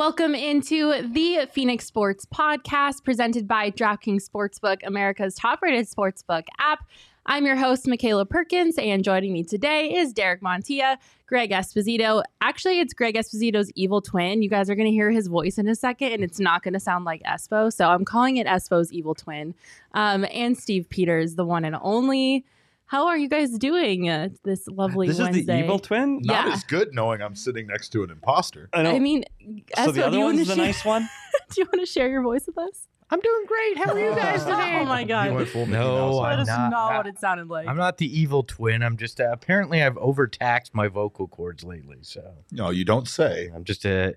Welcome into the Phoenix Sports Podcast presented by DraftKings Sportsbook, America's top rated sportsbook app. I'm your host, Michaela Perkins, and joining me today is Derek Montilla, Greg Esposito. Actually, it's Greg Esposito's evil twin. You guys are going to hear his voice in a second, and it's not going to sound like Espo. So I'm calling it Espo's evil twin. Um, and Steve Peters, the one and only. How are you guys doing uh, this lovely This Wednesday? is the evil twin? Yeah. Not as good knowing I'm sitting next to an imposter. I know. I mean, so Espo, the other you wanna one's the share- nice one? do you want to share your voice with us? I'm doing great. How are you guys today? Oh my god. You went full Mickey No, Mouse. That I'm is not, not- what it sounded like. I'm not the evil twin. I'm just uh, apparently I've overtaxed my vocal cords lately, so No, you don't say. I'm just uh,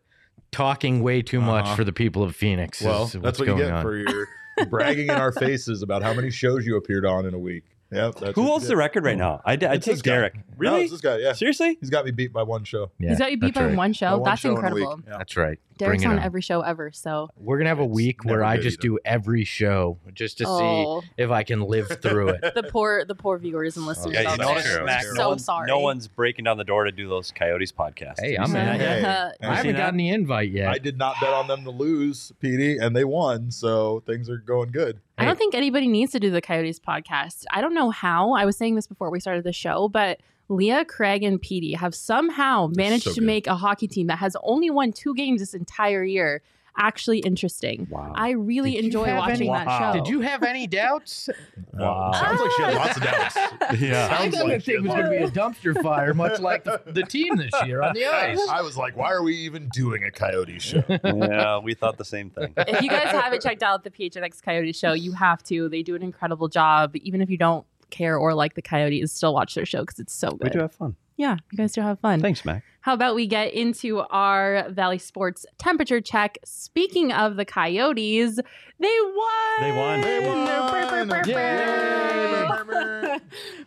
talking way too much Uh-huh. for the people of Phoenix. is Well, what's that's what you going get on. for your bragging in our faces about how many shows you appeared on in a week. Yep. Who holds the record right now? I, d- I It's take this guy. Derek. No, Really? it's this guy. Yeah. Seriously? He's got me beat by one show. Yeah, He's got you beat that's by right. one show. By one That's show in a week. incredible. Yeah. That's right. Derek's Bring it on on. every show ever, so We're gonna have a It's week where never I good just either. do every show just to oh, see if I can live through it. the poor the poor viewers and oh, listeners Yeah, Yeah, out you that's notice, there. true. Mac, So no, one's, sorry. no one's breaking down the door to do those Coyotes podcasts. Hey, I'm you in. seen that yet? Hey. I Have you haven't seen gotten the invite yet. I did not bet on them to lose, PD, and they won, so things are going good. I don't think anybody needs to do the Coyotes podcast. I don't know how. I was saying this before we started the show, but Leah, Craig, and Petey have somehow managed so to good. make a hockey team that has only won two games this entire year actually interesting. Wow. I really Did enjoy watching any- that show. Did you have any doubts? Wow. Sounds like she had lots of ah. doubts. yeah. I Sounds thought like that thing she was going to be a dumpster fire, much like the, the team this year on the ice. I was like, why are we even doing a Coyote show? yeah, we thought the same thing. if you guys haven't checked out the PHNX Coyote show, you have to. They do an incredible job. Even if you don't care or like the Coyotes, still watch their show because it's so good. We do have fun. Yeah, you guys do have fun. Thanks, Mac. How about we get into our Valley Sports temperature check? Speaking of the Coyotes, they won. They won. They won. Yay.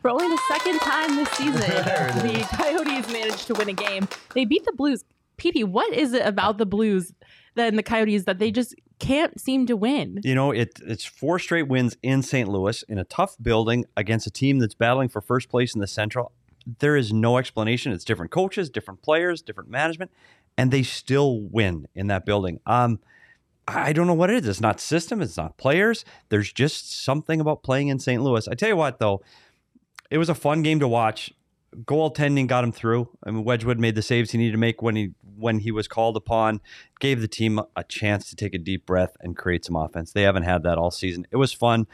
For only the second time this season, the Coyotes managed to win a game. They beat the Blues. Petey, what is it about the Blues and the Coyotes that they just can't seem to win? You know, it, it's four straight wins in St. Louis in a tough building against a team that's battling for first place in the Central. There is no explanation. It's different coaches, different players, different management, and they still win in that building. Um, I don't know what it is. It's not system. It's not players. There's just something about playing in St. Louis. I tell you what, though, it was a fun game to watch. Goaltending got him through. I mean, Wedgwood made the saves he needed to make when he when he was called upon. Gave the team a chance to take a deep breath and create some offense. They haven't had that all season. It was fun.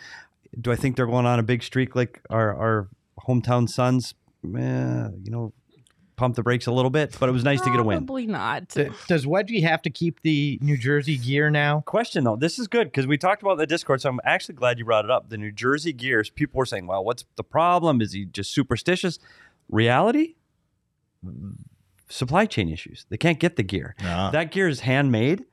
Do I think they're going on a big streak like our our hometown Suns? Eh, you know, pump the brakes a little bit, but it was nice to get a win. Probably not. D- Does Wedgie have to keep the New Jersey gear now? Question though, this is good because we talked about the Discord, so I'm actually glad you brought it up. The New Jersey Gears, people were saying, "Well, what's the problem? Is he just superstitious?" Reality, supply chain issues. They can't get the gear. Nah. That gear is handmade.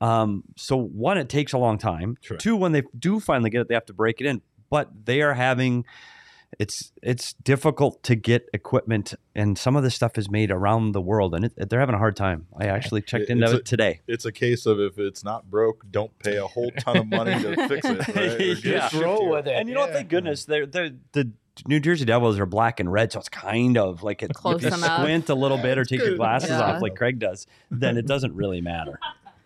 Um, so one, it takes a long time. Sure. Two, when they do finally get it, they have to break it in. But they are having it's it's difficult to get equipment, and some of this stuff is made around the world, and it, they're having a hard time. I actually checked It- into it's it today. it's a case of if it's not broke, don't pay a whole ton of money to fix it. Right? Or get it Yeah. shipped Roll with it. And you know, yeah. thank goodness, they're, they're, the New Jersey Devils are black and red, so it's kind of like it, Close if you enough. squint a little bit or It's take your glasses Yeah. off like Craig does, then it doesn't really matter.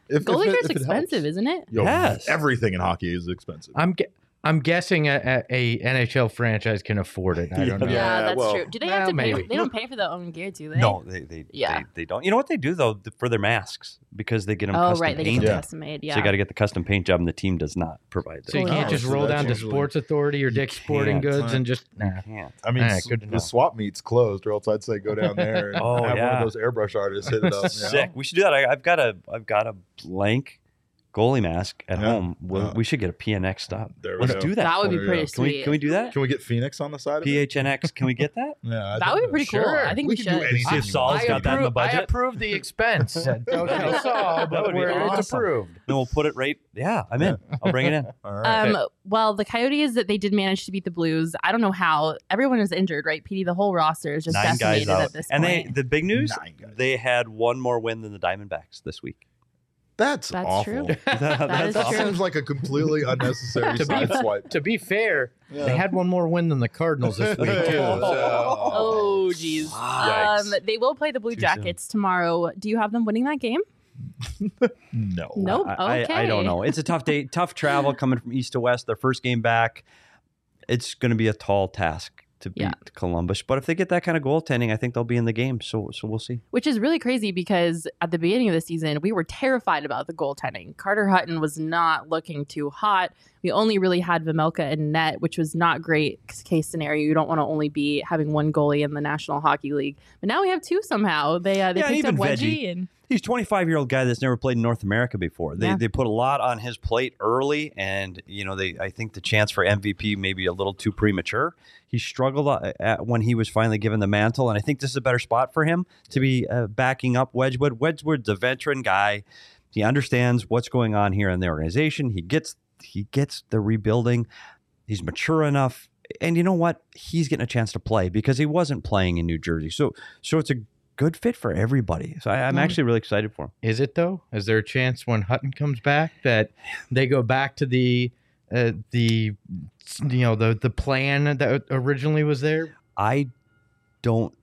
If, if Goalie it- gear's if expensive, helps. isn't it? Yo, Yes. everything in hockey is expensive. I'm ge- I'm guessing a, a, a NHL franchise can afford it. I don't know. Yeah, Yeah, that's well- true. Do they Well, have to pay? They don't pay for their own gear, do they? No, they they, Yeah. they they don't. You know what they do though for their masks because they get them Oh, custom right. They get painted. them Yeah. custom made. Yeah. So you got to get the custom paint job, and the team does not provide that. So you Oh, can't yeah. just So roll that's down to usually- Sports Authority or Dick's Sporting can't. Goods and just nah. You can't. I mean, All right, good to know. the swap meet's closed, or else I'd say go down there and Oh, have one of those airbrush artists hit it up. you know? Sick. We should do that. I, I've got a I've got a blank goalie mask at Yeah. home. We'll, Uh, we should get a PNX stop. There we Let's go. do that. That would be pretty go. can we sweet. can we do that? Can we get Phoenix on the side of it? PHNX. Can we get that? Yeah, I That would be so. pretty cool. Sure. I think we, can should. do anything. See if you Saul's want. got that in the approve, I budget. approve the expense. Don't tell Saul, That but would be we're, it's approved. Then we'll put it right. Yeah, I'm in. I'll bring it in. All right. Um, well, the Coyotes that they did manage to beat the Blues. I don't know how. Everyone is injured, right? PD, the whole roster is just Nine guys decimated out. at this and they the big news they had one more win than the Diamondbacks this week. That's, That's awful. true. That- That is That true. seems like a completely unnecessary To be- sideswipe. To be fair, Yeah. they had one more win than the Cardinals this week too. Yeah. Oh, jeez. Yikes. Um, they will play the Blue Too soon. Jackets tomorrow. Do you have them winning that game? No. Nope. I, I- I, don't know. It's a tough day, tough travel coming from east to west. Their first game back, it's going to be a tall task to beat Yeah. Columbus. But if they get that kind of goaltending, I think they'll be in the game. So, so we'll see. Which is really crazy because at the beginning of the season, we were terrified about the goaltending. Carter Hutton was not looking too hot. We only really had Vejmelka in net, which was not great case scenario. You don't want to only be having one goalie in the National Hockey League. But now we have two somehow. They uh, they Yeah, picked up Wedgie and He's a 25 year old guy that's never played in North America before. They Yeah. they put a lot on his plate early, and you know they I think the chance for MVP may be a little too premature. He struggled uh, at, when he was finally given the mantle, and I think this is a better spot for him to be uh, backing up Wedgwood. Wedgwood's a veteran guy. He understands what's going on here in the organization. He gets he gets the rebuilding. He's mature enough. And you know what? He's getting a chance to play because he wasn't playing in New Jersey. So so it's a good fit for everybody. So I, I'm Yeah. actually really excited for him. Is it though? Is there a chance when Hutton comes back that they go back to the uh, the you know the the plan that originally was there? I don't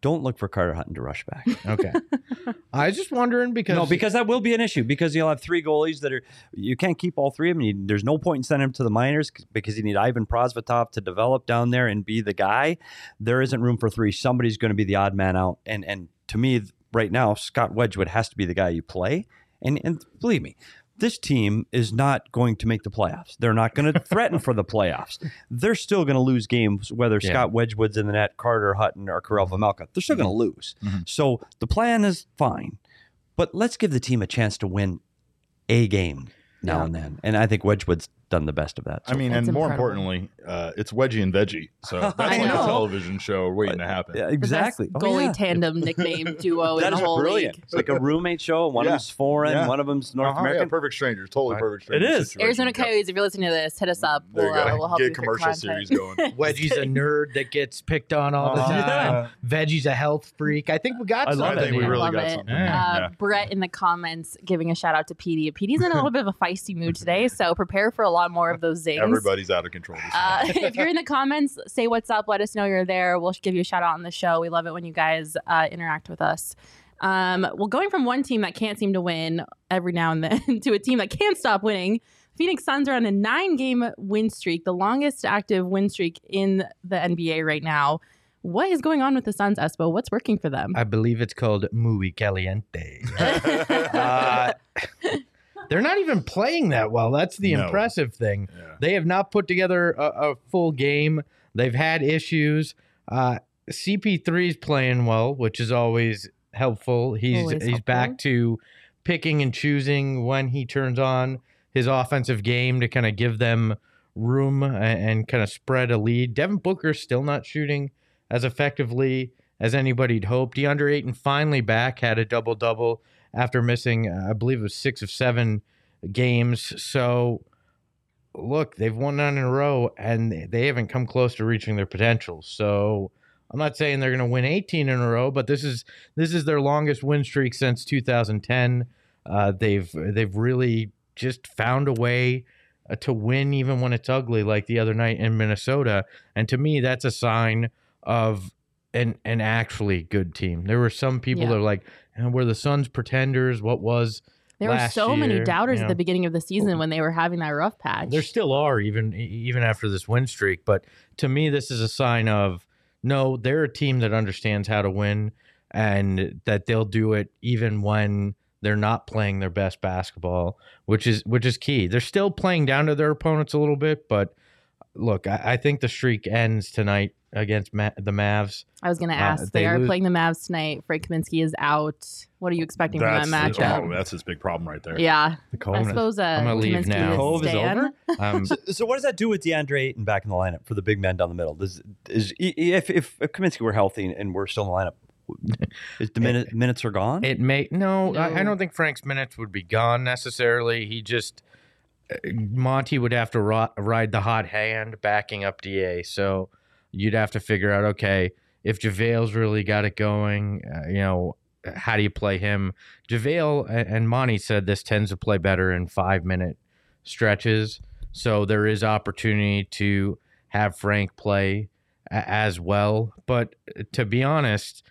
don't look for Carter Hutton to rush back. Okay, I was just wondering because no, because that will be an issue because you'll have three goalies that are you can't keep all three of them. You, there's no point in sending them to the minors 'cause- because you need Ivan Prosvetov to develop down there and be the guy. There isn't room for three. Somebody's going to be the odd man out, and and to me right now, Scott Wedgwood has to be the guy you play. And and believe me, this team is not going to make the playoffs. They're not going to threaten for the playoffs. They're still going to lose games, whether Yeah. Scott Wedgwood's in the net, Carter Hutton, or Karel Vejmelka. They're still going to lose. Mhm. So the plan is fine, but let's give the team a chance to win a game now Yeah. and then. And I think Wedgwood's done the best of that. I mean, That's and more incredible. importantly, uh, it's Wedgie and Veggie. So that's I like a television show waiting to happen. Yeah, The best exactly. Oh, goalie yeah. tandem nickname duo That in is the whole brilliant. league. It's like a roommate show. One Yeah. of them's foreign, Yeah. one of them's North Uh-huh, American. Yeah, perfect strangers. Totally Right. perfect It strangers. is. situation. Arizona Yeah. Coyotes, if you're listening to this, hit us up. There We'll, you uh, we'll help Get you a with commercial content. series going. Wedgie's a nerd that gets picked on all the Uh-huh. time. Veggie's a health freak. I think we got I something. love I think we really got it. something. Yeah. Uh, Yeah. Brett in the comments giving a shout out to PD. PD's in a little bit of a feisty mood today, so prepare for a lot more of those zings. Everybody's out of control. This Uh, if you're in the comments, say what's up. Let us know you're there. We'll give you a shout out on the show. We love it when you guys uh, interact with us. Um, well, going from one team that can't seem to win every now and then to a team that can't stop winning, Phoenix Suns are on a nine game win streak, the longest active win streak in the NBA right now. What is going on with the Suns, Espo? What's working for them? I believe it's called Muy Caliente. uh, they're not even playing that well. That's the No. impressive thing. Yeah. They have not put together a, a full game. They've had issues. Uh, CP3's playing well, which is always helpful. He's Always he's helpful. back to picking and choosing when he turns on his offensive game to kind of give them room and, and kind of spread a lead. Devin Booker's still not shooting as effectively as anybody'd hoped. DeAndre Ayton finally back, had a double double after missing, uh, I believe it was six of seven games. So, look, they've won nine in a row and they haven't come close to reaching their potential. So, I'm not saying they're going to win 18 in a row, but this is this is their longest win streak since 2010. Uh, they've they've really just found a way uh, to win even when it's ugly, like the other night in Minnesota. And to me, that's a sign of an an actually good team. There were some people Yeah. that are like, "Eh, "We're the Suns pretenders." What was There were so many doubters you at the beginning of the season when they were having that rough patch. There still are, even even after this win streak. But to me, this is a sign of no, they're a team that understands how to win, and that they'll do it even when they're not playing their best basketball, which is which is key. They're still playing down to their opponents a little bit, but look, I, I think the streak ends tonight against Ma- the Mavs. I was going to Uh, ask. they, they are lose- playing the Mavs tonight. Frank Kaminsky is out. What are you expecting That's, from that the- matchup? oh, that's his big problem right there. yeah, The I suppose uh, I'm gonna leave Kaminsky now. is Cove is over? um, So, so what does that do with DeAndre Ayton back in the lineup for the big men down the middle? Does is if if, if Kaminsky were healthy and we're still in the lineup, is the minute, minutes are gone? It may no, I, I don't think Frank's minutes would be gone necessarily. He just uh, Monty would have to ro- ride the hot hand backing up Da. So you'd have to figure out okay if JaVale's really got it going. Uh, you know how do you play him? JaVale and, Monty said this tends to play better in five minute stretches. So there is opportunity to have Frank play a- as well. But uh, to be honest.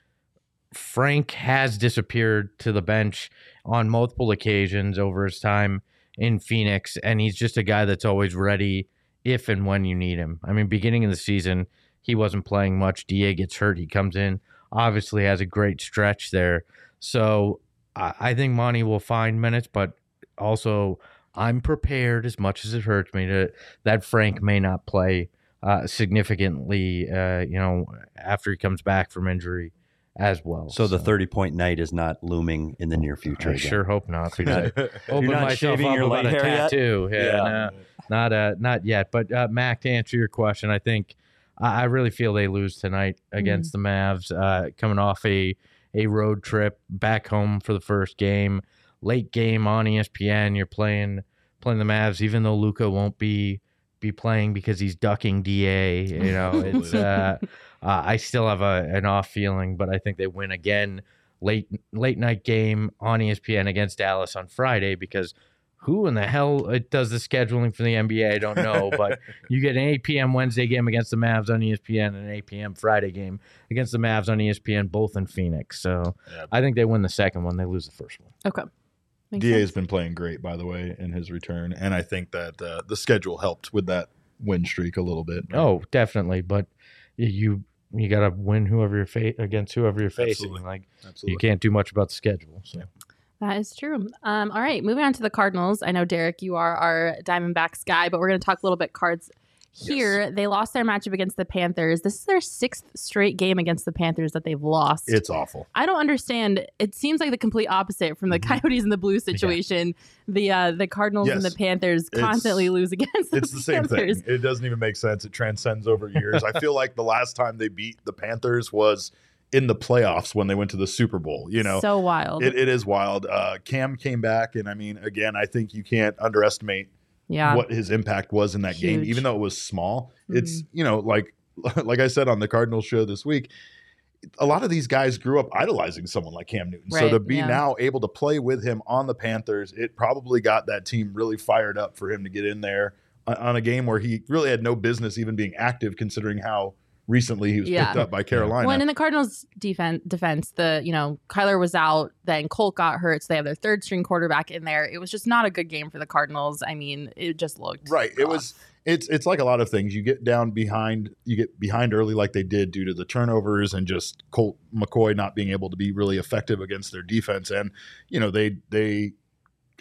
Frank has disappeared to the bench on multiple occasions over his time in Phoenix, and he's just a guy that's always ready if and when you need him. I mean, beginning of the season, he wasn't playing much. Da gets hurt, he comes in, obviously has a great stretch there. So I, I think Monty will find minutes, but also I'm prepared as much as it hurts me to that Frank may not play uh, significantly, uh, you know, after he comes back from injury as well. so the thirty point night is not looming in the near future. I again. sure hope not. You're not- Because I opened not myself shaving up your about light a hair yet? tattoo. Yeah, Yeah. no, not uh, not yet. But uh, Mac, to answer your question, I think I I really feel they lose tonight against the Mavs. Uh, coming off a a road trip back home for the first game, late game on ESPN. You're playing playing the Mavs, even though Luka won't be be playing because he's ducking Da. You know, it's uh, uh, I still have a, an off feeling, but I think they win again late late night game on ESPN against Dallas on Friday because who in the hell uh, does the scheduling for the NBA? I don't know, but you get an 8 p.m. Wednesday game against the Mavs on ESPN and an 8 p.m. Friday game against the Mavs on ESPN, both in Phoenix. So Yeah. I think they win the second one. They lose the first one. Okay. Makes Da has been playing great, by the way, in his return, and I think that uh, the schedule helped with that win streak a little bit. Oh, definitely. But you you got to win whoever you're fa- against whoever you're facing. Absolutely. Like absolutely. you can't do much about the schedule. So. That is true. Um, all right, moving on to the Cardinals. I know Derek, you are our Diamondbacks guy, but we're going to talk a little bit cards here. They lost their matchup against the Panthers. This is their sixth straight game against the Panthers that they've lost. It's awful. I don't understand. It seems like the complete opposite from the Mhm. Coyotes and the Blue situation. The uh, the Cardinals and the Yes. Panthers It's- constantly lose against the It's the same Panthers. thing. It doesn't even make sense. It transcends over years. I feel like the last time they beat the Panthers was in the playoffs when they went to the Super Bowl. You know, so wild. it, it is wild. Uh, Cam came back, and I mean, again, I think you can't underestimate yeah. what his impact was in that game, even though it was small. It's Mm-hmm. you know, like like I said on the Cardinals show this week. A lot of these guys grew up idolizing someone like Cam Newton. so to be yeah. now able to play with him on the Panthers, it probably got that team really fired up for him to get in there on a game where he really had no business even being active, considering how recently he was Yeah. picked up by Carolina. Well, and in the Cardinals' defense, defense, the you know Kyler was out, then Colt got hurt, so they have their third string quarterback in there. It was just not a good game for the Cardinals. I mean, it just looked Right. It was it's it's like a lot of things. You get down behind you get behind early like they did due to the turnovers and just Colt McCoy not being able to be really effective against their defense. And, you know, they they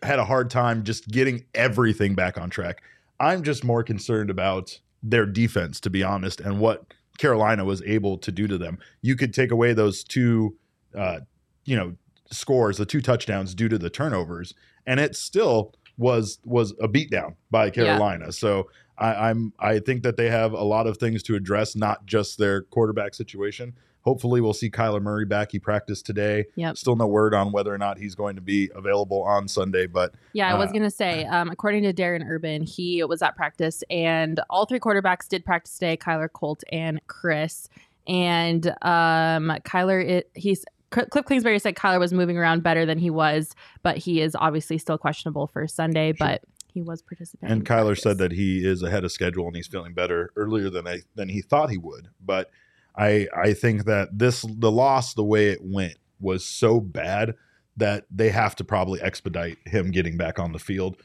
had a hard time just getting everything back on track. I'm just more concerned about their defense, to be honest, and what Carolina was able to do to them. You could take away those two uh, you know, scores, the two touchdowns due to the turnovers, and it still was was a beatdown by Carolina. So I, I'm I think that they have a lot of things to address, not just their quarterback situation. Hopefully, we'll see Kyler Murray back. He practiced today. Yep. Still no word on whether or not he's going to be available on Sunday, but Yeah, I was Uh, gonna say, um, according to Darren Urban, he was at practice, and all three quarterbacks did practice today: Kyler, Colt, and Chris. And um, Kyler, it, he's Cliff Kingsbury said Kyler was moving around better than he was, but he is obviously still questionable for Sunday. Sure. But he was participating. and Kyler practice. said that he is ahead of schedule and he's feeling better earlier than I than he thought he would. But I I think that this the loss the way it went was so bad that they have to probably expedite him getting back on the field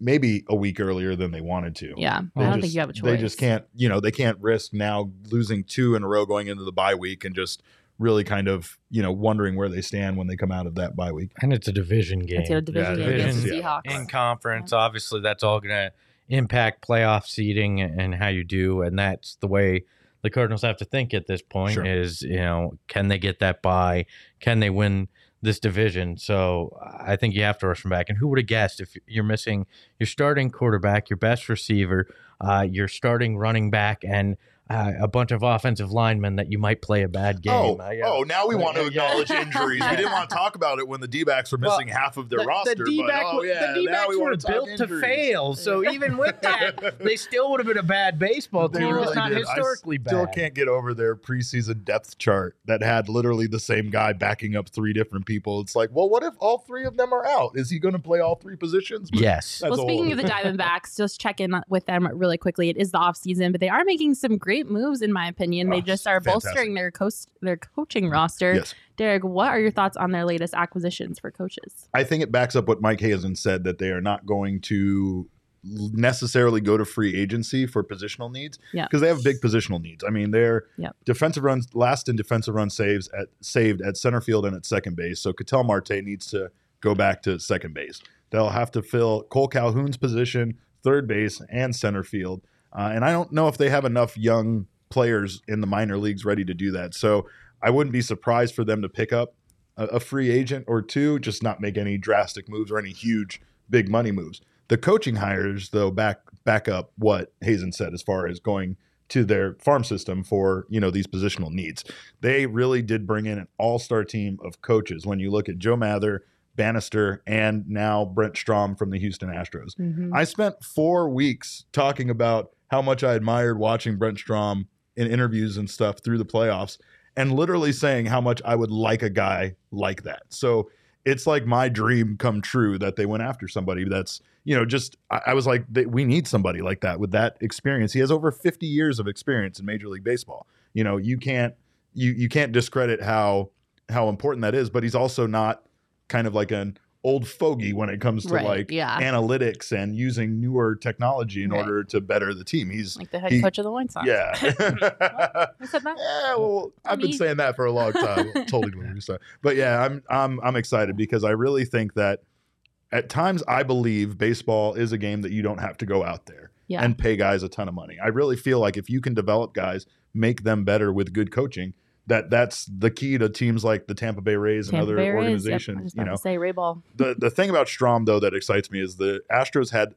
maybe a week earlier than they wanted to. Yeah, They I don't just- think you have a choice. They just can't, you know, they can't risk now losing two in a row going into the bye week and just really kind of, you know, wondering where they stand when they come out of that bye week. And it's a division game. It's a division Yeah, game against the division. Seahawks. in conference. Obviously, that's all going to impact playoff seeding and how you do, and that's the way the Cardinals have to think at this point. Sure. Is you know, can they get that by? Can they win this division? So I think you have to rush them back. And who would have guessed if you're missing your starting quarterback, your best receiver, uh, your starting running back, and uh, a bunch of offensive linemen that you might play a bad game? Oh, Uh, yeah. oh, now we want to acknowledge injuries. We didn't want to talk about it when the D backs were Well, missing half of their the, roster. The but, D-back, oh, yeah, the D-backs we were wanna built to fail. So even with that, they still would have been a bad baseball team. really it's not did. I historically Still can't get over their preseason depth chart that had literally the same guy backing up three different people. It's like, well, what if all three of them are out? Is he going to play all three positions? But Yes. well, a whole speaking of the other- Diamondbacks, just check in with them really quickly. It is the off season, but they are making some great moves, in my opinion. They Oh, just are fantastic. bolstering their coast their coaching roster. yes. Derek, what are your thoughts on their latest acquisitions for coaches? I think it backs up what Mike Hazen said that they are not going to necessarily go to free agency for positional needs Yeah. because they have big positional needs. I mean, they're Yep. defensive runs last in defensive run saves at saved at center field and at second base. So Ketel Marte needs to go back to second base. They'll have to fill Kole Calhoun's position, third base, and center field. Uh, and I don't know if they have enough young players in the minor leagues ready to do that. So I wouldn't be surprised for them to pick up a, a free agent or two, just not make any drastic moves or any huge big money moves. The coaching hires, though, back back up what Hazen said as far as going to their farm system for you know these positional needs. They really did bring in an all star team of coaches. When you look at Joe Mather, Banister, and now Brent Strom from the Houston Astros, Mm-hmm. I spent four weeks talking about how much I admired watching Brent Strom in interviews and stuff through the playoffs and literally saying how much I would like a guy like that. So it's like my dream come true that they went after somebody that's, you know, just, I, I was like, they, we need somebody like that with that experience. He has over 50 years of experience in Major League Baseball. You know, you can't, you, you can't discredit how, how important that is, but he's also not kind of like an old fogey when it comes to Right, like yeah. analytics and using newer technology in Right. order to better the team. He's Like the head he- coach of the Wine Sox. yeah. Who said that? Yeah, well, I've been saying that for a long time. totally didn't understand. But yeah, I'm I'm I'm excited because I really think that at times I believe baseball is a game that you don't have to go out there Yeah. and pay guys a ton of money. I really feel like if you can develop guys, make them better with good coaching, that that's the key to teams like the Tampa Bay Rays and other Bay Rays, yep, I organizations. you know, to say Ray Ball. the the thing about Strom though that excites me is the Astros had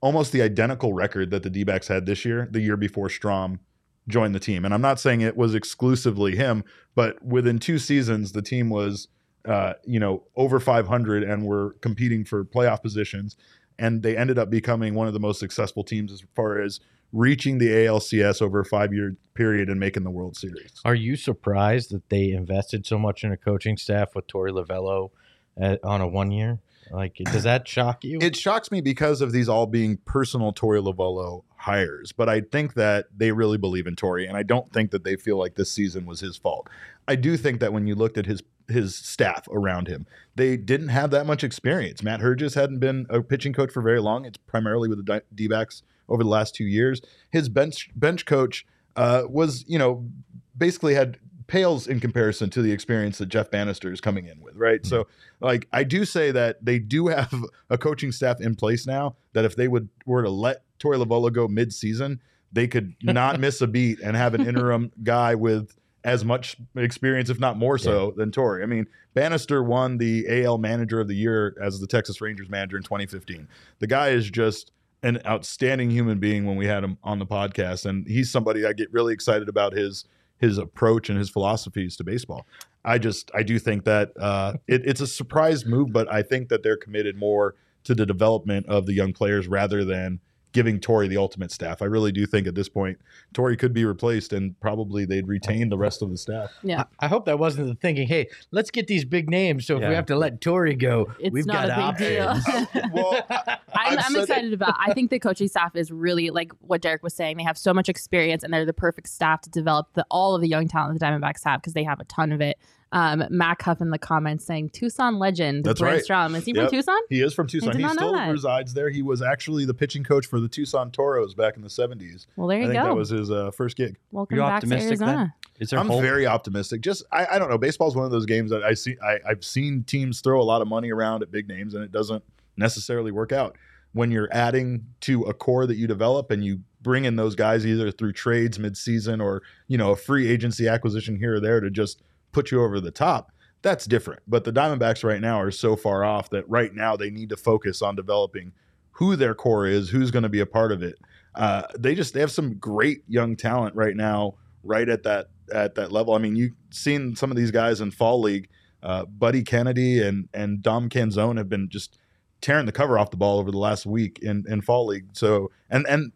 almost the identical record that the D-backs had this year, the year before Strom joined the team. And I'm not saying it was exclusively him, but within two seasons the team was uh, you know, over 500 and were competing for playoff positions and they ended up becoming one of the most successful teams as far as reaching the ALCS over a 5-year period and making the World Series. Are you surprised that they invested so much in a coaching staff with Torey Lovullo at, on a one year? Like, does that shock you? It shocks me because of these all being personal Torey Lovullo hires, but I think that they really believe in Torey, and I don't think that they feel like this season was his fault. I do think that when you looked at his his staff around him, they didn't have that much experience. Matt Herges hadn't been a pitching coach for very long. It's primarily with the D backs over the last two years. His bench bench coach uh, was, you know, basically had pales in comparison to the experience that Jeff Banister is coming in with, right? So, like, I do say that they do have a coaching staff in place now that if they would were to let Torey Lovullo go mid-season, they could not miss a beat and have an interim guy with as much experience, if not more so, than Torey. I mean, Banister won the AL Manager of the Year as the Texas Rangers manager in 2015. The guy is just an outstanding human being when we had him on the podcast, and he's somebody I get really excited about his his approach and his philosophies to baseball. I just I do think that uh, it, it's a surprise move, but I think that they're committed more to the development of the young players rather than giving Torey the ultimate staff. I really do think at this point Torey could be replaced and probably they'd retain the rest of the staff. Yeah. I hope that wasn't the thinking. Hey, let's get these big names. So if we have to let Torey go, It's we've not got a big options. deal. well, I'm, I've I'm said- excited about. I think the coaching staff is really like what Derek was saying. They have so much experience, and they're the perfect staff to develop the all of the young talent the Diamondbacks have because they have a ton of it. Um, Matt Huff in the comments saying Tucson legend. That's Brent right. Strom. Is he Yep. from Tucson? He is from Tucson. He still that. resides there. He was actually the pitching coach for the Tucson Toros back in the 70s. Well, there I you think go. that was his uh, first gig. Welcome You back to optimistic then? Arizona. Is there I'm hope? very optimistic. Just I, I don't know. Baseball is one of those games that I see. I, I've seen teams throw a lot of money around at big names, and it doesn't necessarily work out. When you're adding to a core that you develop, and you bring in those guys either through trades mid-season or you know a free agency acquisition here or there to just put you over the top, that's different. But the Diamondbacks right now are so far off that right now they need to focus on developing who their core is, who's going to be a part of it. Uh, they just they have some great young talent right now, right at that at that level. I mean, you've seen some of these guys in fall league. Uh, Buddy Kennedy and and Dom Canzone have been just tearing the cover off the ball over the last week in in fall league. So and and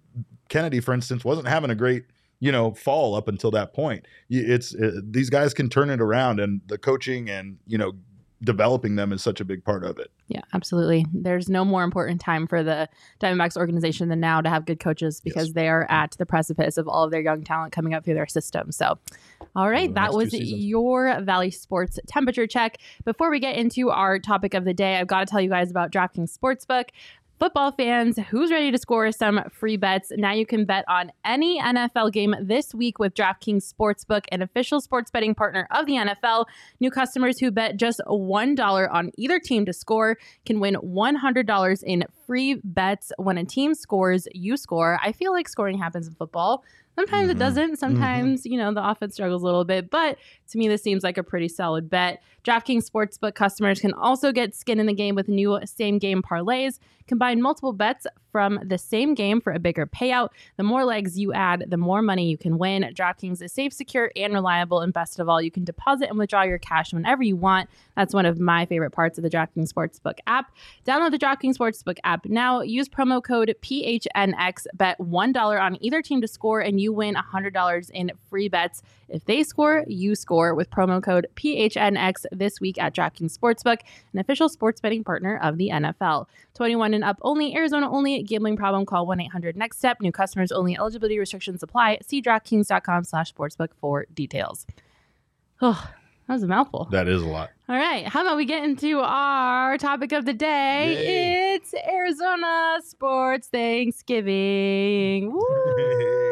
Kennedy, for instance, wasn't having a great you know fall up until that point. It's uh, these guys can turn it around, and the coaching and you know developing them is such a big part of it. Yeah, absolutely. There's no more important time for the Diamondbacks organization than now to have good coaches because Yes. they are at the precipice of all of their young talent coming up through their system. So, all right, that was your Valley Sports temperature check. Before we get into our topic of the day, I've got to tell you guys about DraftKings Sportsbook. Football fans, who's ready to score some free bets? Now you can bet on any NFL game this week with DraftKings Sportsbook, an official sports betting partner of the NFL. New customers who bet just $1 on either team to score can win $100 in free bets when a team scores, you score. I feel like scoring happens in football. Sometimes it Mhm. doesn't. Sometimes, you know, the offense struggles a little bit, but to me, this seems like a pretty solid bet. DraftKings Sportsbook customers can also get skin in the game with new same game parlays. Combine multiple bets from the same game for a bigger payout. The more legs you add, the more money you can win. DraftKings is safe, secure, and reliable. And best of all, you can deposit and withdraw your cash whenever you want. That's one of my favorite parts of the DraftKings Sportsbook app. Download the DraftKings Sportsbook app now. Use promo code PHNX. Bet $1 on either team to score, and you win $100 in free bets. If they score, you score with promo code PHNX this week at DraftKings Sportsbook, an official sports betting partner of the NFL. 21 and up only, Arizona only. Gambling problem? Call 1-800-NEXT STEP. New customers only. Eligibility restrictions apply. See DraftKings.com slash sportsbook for details. Oh, that was a mouthful. That is a lot. All right. How about we get into our topic of the day? It's Arizona Sports Thanksgiving.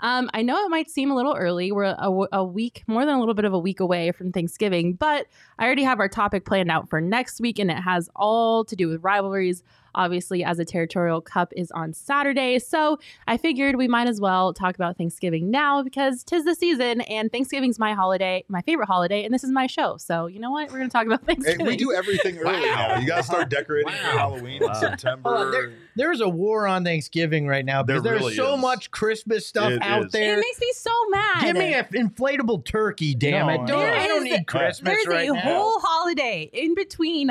Um, I know it might seem a little early. We're a, a week, more than a little bit of a week away from Thanksgiving, but I already have our topic planned out for next week, and it has all to do with rivalries. Obviously, as a territorial cup is on Saturday. So I figured we might as well talk about Thanksgiving now because tis the season and Thanksgiving's my holiday, my favorite holiday, and this is my show. So you know what? We're going to talk about Hey, Thanksgiving. we do everything early now. You got to start decorating for Wow. Halloween in September. Hold on, there- There's a war on Thanksgiving right now because There there's really so is. much Christmas stuff It out is. there. It makes me so mad. Give me an inflatable turkey, damn No, it! I Don't, know. I don't There is- need Christmas There's right a now. whole holiday in between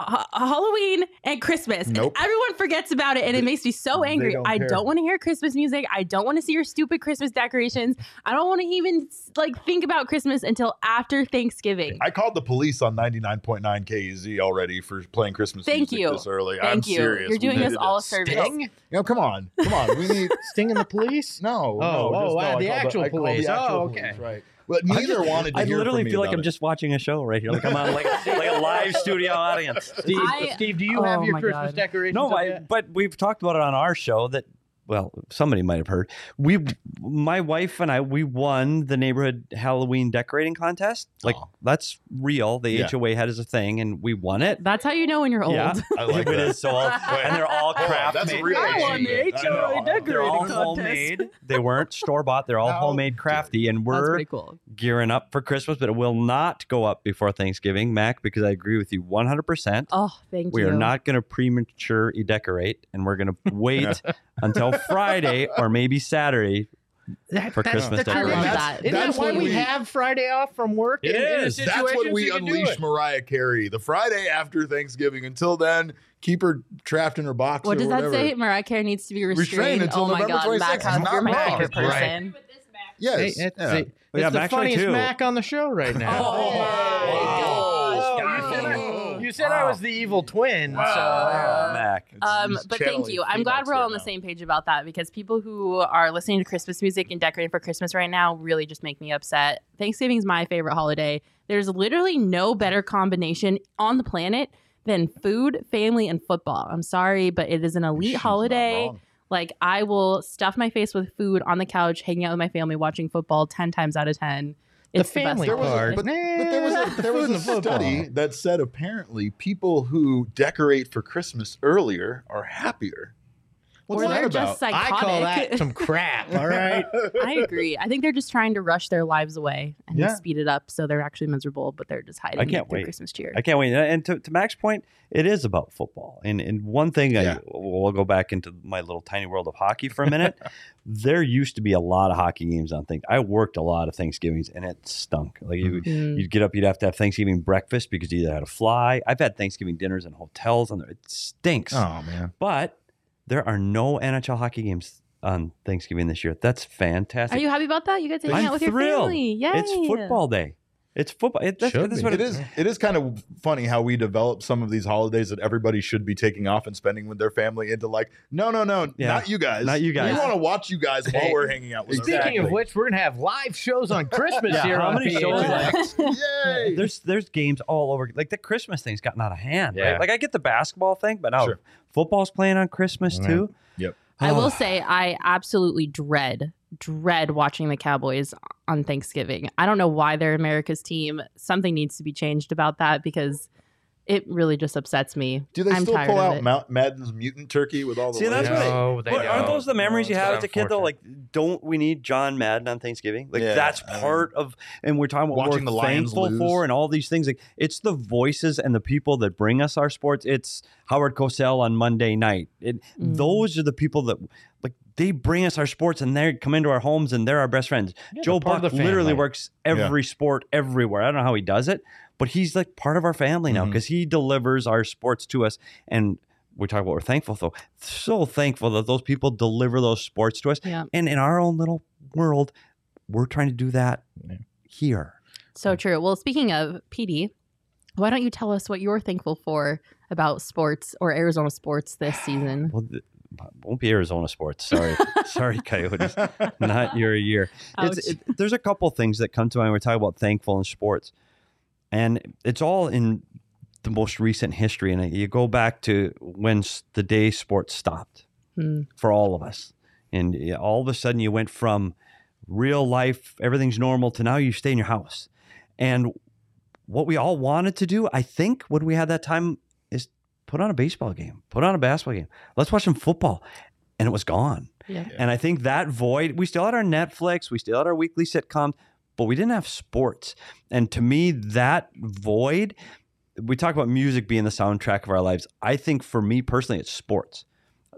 Ha- Halloween and Christmas. and everyone forgets about it, and it makes me so angry. don't I care. don't want to hear Christmas music. I don't want to see your stupid Christmas decorations. I don't want to even like think about Christmas until after Thanksgiving. I called the police on 99.9 KEZ E already for playing Christmas Thank music you. this early. Thank I'm you. serious. You're doing us all a service. sting- You know, come on, come on. We need Sting Stinging the police? no, Oh, no, oh, just, no, wow, the actual I called police. The actual Oh, okay. police, right? But I neither just- wanted to I hear literally from me feel like I'm it. just watching a show right here. Like I'm on like, like a live studio audience. Steve, I- Steve, do you Oh have your Christmas God. decorations? No, I, yet? but we've talked about it on our show that well, somebody might have heard. We, my wife and I, we won the neighborhood Halloween decorating contest. Like that's real. The Yeah. HOA had as a thing, and we won it. That's how you know when you're old. Yeah, I like it that. is so all, and they're all Oh, craft that's a made. real I won the achievement. I know. HOA They're decorating all contest. homemade. They weren't store bought. They're all How homemade, crafty, and That's we're pretty cool. gearing up for Christmas. But it will not go up before Thanksgiving, Mac, because I agree with you 100. percent Oh, thank We you. are not going to premature decorate, and we're going to wait until Friday or maybe Saturday. For that's Christmas the decorations. I love truth. that. Isn't That's that why we we- have Friday off from work? It in, in. That's when situation we so you can do unleash? Mariah Carey. The Friday after Thanksgiving. Until then, keep her trapped in her box. What or does that say? Mariah Carey needs to be Restrained restrained. until oh my November God, 26th. Mac, It's Huff, not you're my wrong. favorite Right. Yes. Hey, it's, yeah. it's yeah, the Mac funniest too. Mac on the show right now. Oh my Oh, gosh. you said, I, you said I was the evil twin. So yeah. Mac. It's Um, just but thank you. I'm glad we're all on the same page about that because people who are listening to Christmas music and decorating for Christmas right now really just make me upset. Thanksgiving is my favorite holiday. There's literally no better combination on the planet than food, family, and football. I'm sorry, but it is an elite She's holiday. Like I will stuff my face with food on the couch, hanging out with my family, watching football ten times out of ten. The It's the, family best There was a- part. but, but there was a, there was a and the football. study that said apparently people who decorate for Christmas earlier are happier. What's or that they're about? just psychotic. I call that some crap. All right. I agree. I think they're just trying to rush their lives away and Yeah. speed it up, so they're actually miserable, but they're just hiding. I can't their wait. Christmas cheer. I can't wait. And to, to Mac's point, it is about football. And and one thing, Yeah. I, we'll go back into my little tiny world of hockey for a minute. there used to be a lot of hockey games on things. I worked a lot of Thanksgivings, and it stunk. Like you, Mm. you'd get up, you'd have to have Thanksgiving breakfast because you either had to fly. I've had Thanksgiving dinners in hotels, and it stinks. Oh man. But there are no NHL hockey games on Thanksgiving this year. That's fantastic. Are you happy about that? You get to hang I'm out with your thrilled. family. Yay. It's football day. It's football. It, that's, that's be. what It is. It is kind of funny how we develop some of these holidays that everybody should be taking off and spending with their family into like, no, no, no, Yeah. not you guys. Not you guys. We want to watch you guys while we're hanging out with our Speaking family. of which, we're gonna have live shows on Christmas Yeah, here how on many PHX. shows? Yay! there's there's games all over. Like the Christmas thing's gotten out of hand. Yeah. Right? Like I get the basketball thing, but now Sure. football's playing on Christmas Right. too. Yep. I will say I absolutely dread dread watching the Cowboys on Thanksgiving. I don't know why they're America's team. Something needs to be changed about that because it really just upsets me. Do they I'm still tired pull out it. Mount Madden's mutant turkey with all the See, that's layers? what No, they But aren't those the memories you No, have it's as a kid though? Like, don't we need John Madden on Thanksgiving? Like Yeah, that's I mean, part of, and we're talking about what watching we're the Lions thankful lose. for and all these things. Like it's the voices and the people that bring us our sports. It's Howard Cosell on Monday night. It, Mm. Those are the people that like they bring us our sports and they come into our homes and they're our best friends. Yeah, Joe they're Buck literally works every sport everywhere. I don't know how he does it, but he's like part of our family now mm-hmm. because he delivers our sports to us. And we talk about we're thankful though. So thankful that those people deliver those sports to us. Yeah. And in our own little world, we're trying to do that Yeah. here. So true. Well, speaking of PD, why don't you tell us what you're thankful for about sports or Arizona sports this season? Well, th- won't be Arizona sports. Sorry, sorry, Coyotes. Not your year. It's, it, there's a couple things that come to mind. when We're talking about thankful in sports, and it's all in the most recent history. And you go back to when the day sports stopped Hmm. for all of us, and all of a sudden you went from real life, everything's normal, to now you stay in your house. And what we all wanted to do, I think, when we had that time, is put on a baseball game, put on a basketball game. Let's watch some football. And it was gone. Yeah. And I think that void, we still had our Netflix, we still had our weekly sitcoms, but we didn't have sports. And to me, that void, we talk about music being the soundtrack of our lives. I think for me personally, it's sports.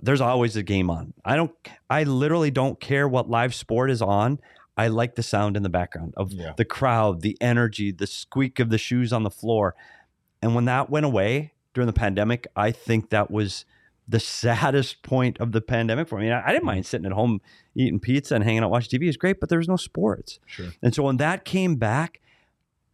There's always a game on. I don't, I literally don't care what live sport is on. I like the sound in the background of Yeah. the crowd, the energy, the squeak of the shoes on the floor. And when that went away during the pandemic, I think that was the saddest point of the pandemic for me. I, I didn't mind sitting at home eating pizza and hanging out watching TV. It's great, but there was no sports. Sure. And so when that came back,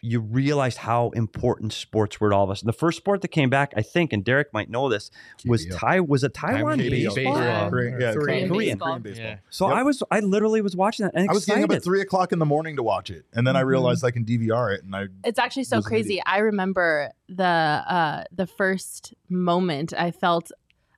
you realized how important sports were to all of us. And the first sport that came back, I think, and Derek might know this, was KBO. Tai was a Taiwan KBO. baseball. Baseball. Korean- yeah, Korean Korean. baseball. baseball. Yeah. So Yep. I was, I literally was watching that and I was getting up at three o'clock in the morning to watch it, and then I Mhm. realized I can DVR it, and I It's actually so crazy. I remember the uh the first moment I felt